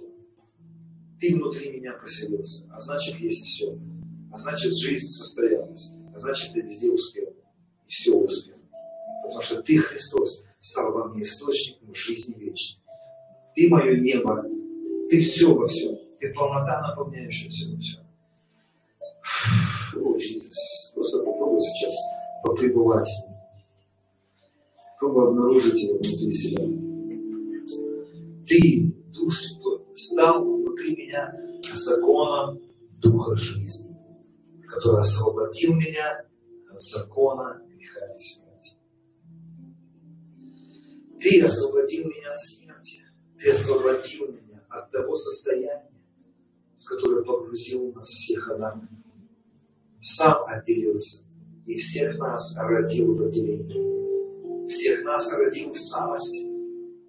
Ты внутри меня поселился, а значит есть все. А значит жизнь состоялась, а значит ты везде успел. И все успел. Потому что ты, Христос, стал во мне источником жизни вечной. Ты мое небо, ты все во всем. Ты полнота, наполняющая все во всем. О, Иисус, просто попробуй сейчас попребывать с ним. Попробуй обнаружить его внутри себя. Ты, Дух Святой, стал внутри меня законом Духа жизни, который освободил меня от закона греха и смерти. Ты освободил меня от смерти. Ты освободил меня от того состояния, в которое погрузил нас всех Адам. Сам отделился и всех нас родил в отделении. Всех нас родил в самости.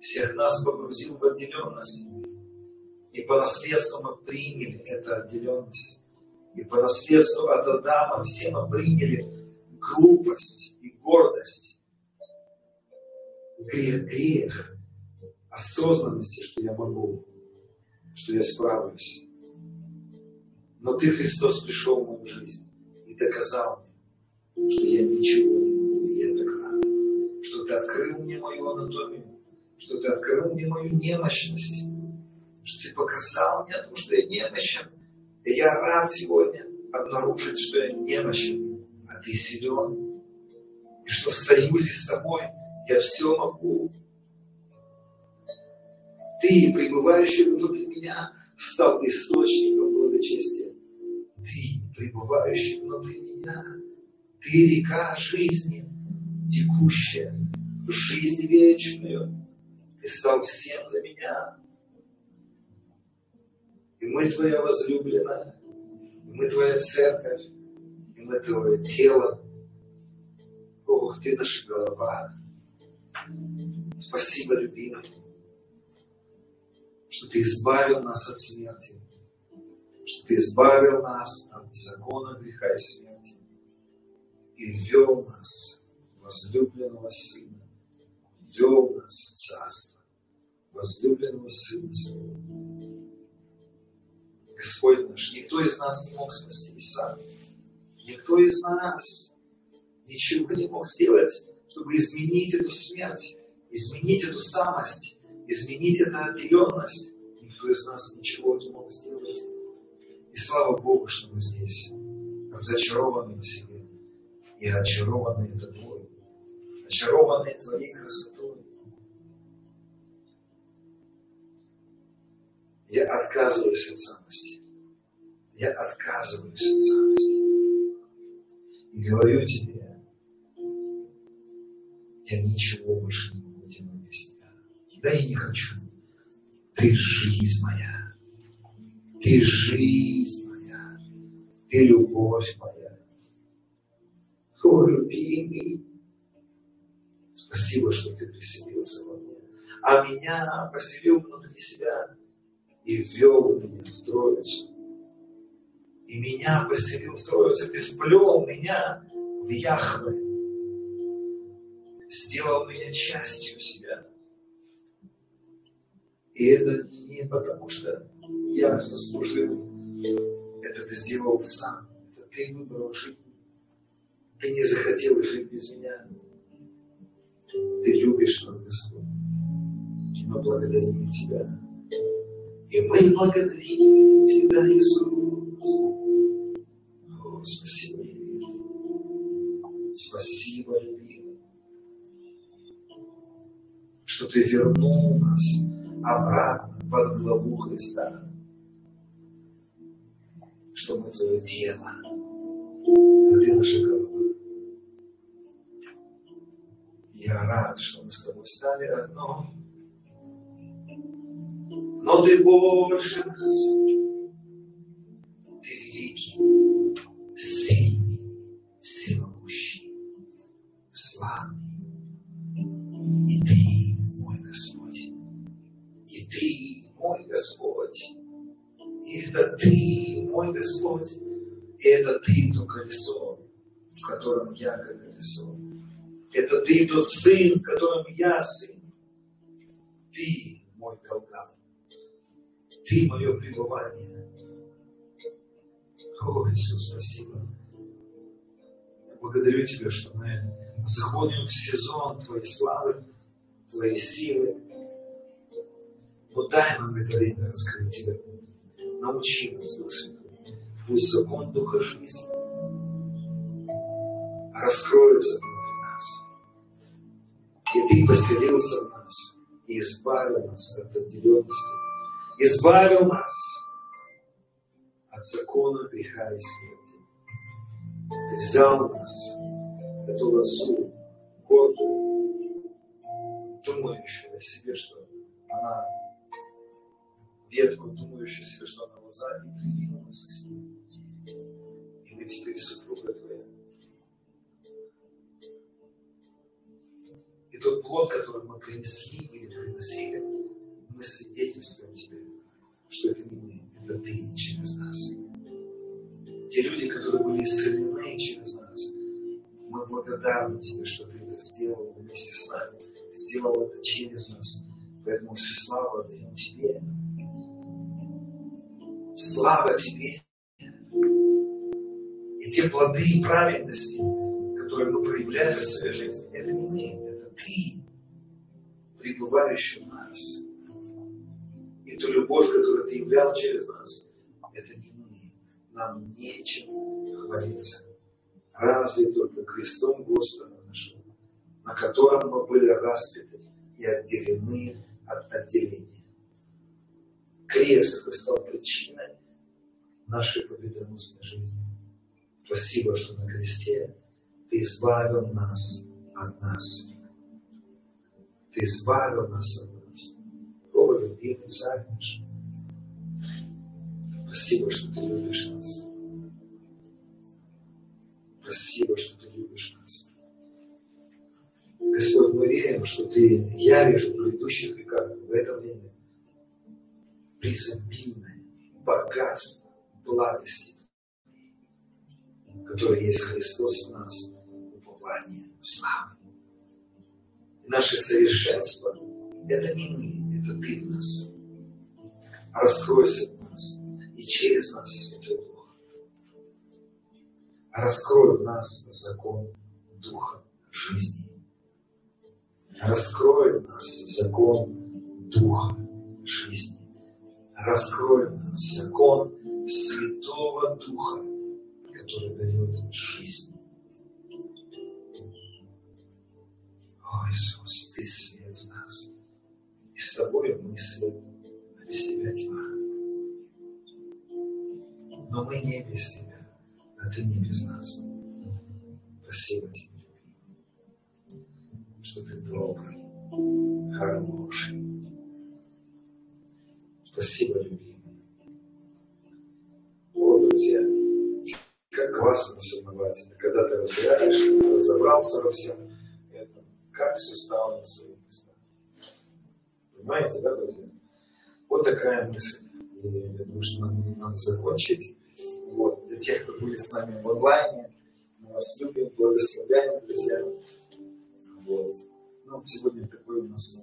Всех нас погрузил в отделенность. И по наследству мы приняли эту отделенность. И по наследству от Адама все мы приняли глупость и гордость. Грех, грех осознанности, что я могу, что я справлюсь. Но Ты, Христос, пришел в мою жизнь и доказал мне, что я ничего не могу, и я так рад, что Ты открыл мне мою анатомию, что Ты открыл мне мою немощность, что Ты показал мне то, что я немощен. И я рад сегодня обнаружить, что я немощен, а Ты силен, и что в союзе с Тобой я все могу. Ты, пребывающий внутри меня, стал источником благочестия. Ты, пребывающий внутри меня, ты река жизни, текущая, жизнь вечную. Ты стал всем для меня. И мы Твоя возлюбленная, и мы Твоя церковь, и мы Твое тело. Ох, Ты наша голова. Спасибо, любимый, что Ты избавил нас от смерти, что Ты избавил нас от закона греха и смерти и ввел нас, возлюбленного Сына, ввел нас в Царство, возлюбленного Сына Своего. Господь наш, никто из нас не мог спасти сам. Никто из нас ничего не мог сделать, чтобы изменить эту смерть, изменить эту самость, изменить эту отделенность. Никто из нас ничего не мог сделать. И слава Богу, что мы здесь, зачарованные в себе, и очарованные тобой, очарованные твоей красотой. Я отказываюсь от самости. Я отказываюсь от самости. И говорю тебе, я ничего больше не могу делать без тебя. Да и не хочу. Ты жизнь моя. Ты жизнь моя. Ты любовь моя. О, любимый. Спасибо, что ты приселился во мне. А меня поселил внутри себя и ввел меня в Троицу. И меня поселил в Троицу. Ты вплел меня в Яхве. Сделал меня частью себя. И это не потому, что я заслужил. Это ты сделал сам. Это ты выбрал жить. Ты не захотел жить без меня. Ты любишь нас, Господь. И мы благодарим Тебя. И благодарим Тебя, Иисус. О, спасибо, любимый. Спасибо, любимый. Что Ты вернул нас обратно под главу Христа. Что мы Твое тело, а Ты наша голова. Я рад, что мы с тобой стали одно. Но ты больше нас. Ты великий, сильный, всемогущий, славный. И ты, мой Господь. И ты, мой Господь. И это ты, мой Господь. И это ты, то колесо, в котором я колесо. Это ты тот сын, в котором я сын. Ты мой Голгал. Ты мое пребывание. О, Иисус, спасибо. Я благодарю Тебя, что мы заходим в сезон Твоей славы, Твоей силы. Но дай нам это время раскрыть Тебя. Научи нас, Дух Святой. Пусть закон Духа жизни раскроется внутри нас. И Ты поселился в нас и избавил нас от отделенности. Избавил нас от закона греха и смерти. Ты взял нас, эту лозу, гордую, думающую о себе, что она ветку, думающую себе, что она лоза, и привила нас к себе. И мы теперь супруга твоя. И тот плод, который мы принесли или приносили, мы свидетельствуем тебе, что это мы, это ты через нас. Те люди, которые были исцелены через нас, мы благодарны тебе, что ты это сделал вместе с нами, сделал это через нас. Поэтому всю славу отдаем тебе. Слава тебе. И те плоды праведности, которые мы проявляем в своей жизни, это не мы, это ты, пребывающий в нас. И ту любовь, которую ты являл через нас, это не мы. Нам нечем хвалиться. Разве только крестом Господа нашего, на котором мы были распяты и отделены от отделения. Крест стал причиной нашей победоносной жизни. Спасибо, что на кресте Ты избавил нас от нас. Ты избавил нас от нас. О, любимый царь наш. Спасибо, что Ты любишь нас. Спасибо, что Ты любишь нас. Господь, мы верим, что Ты явишь в грядущих веках, в это время, преизобильное богатство благости, которое есть Христос в нас, упование славы. И наше совершенство – это не мы, Ты в нас. Раскройся в нас и через нас, Святой Дух. Раскрой в нас закон Духа жизни. Раскрой в нас закон Духа жизни. Раскрой в нас закон Святого Духа, который дает жизнь. О, Иисус, Ты свет в нас. И с Тобой мы свет, а без Тебя тьма. Но мы не без Тебя, а Ты не без нас. Спасибо Тебе, что Ты добрый, хороший. Спасибо, любимый. О, друзья, как классно осознавать, это когда ты разбираешь, разобрался во всем этом, как все стало на свои. Понимаете, да, друзья? Вот такая мысль. И я думаю, что нам надо закончить. Вот. Для тех, кто были с нами в онлайне, мы вас любим, благословляем, друзья. Вот. Ну, сегодня такой у нас.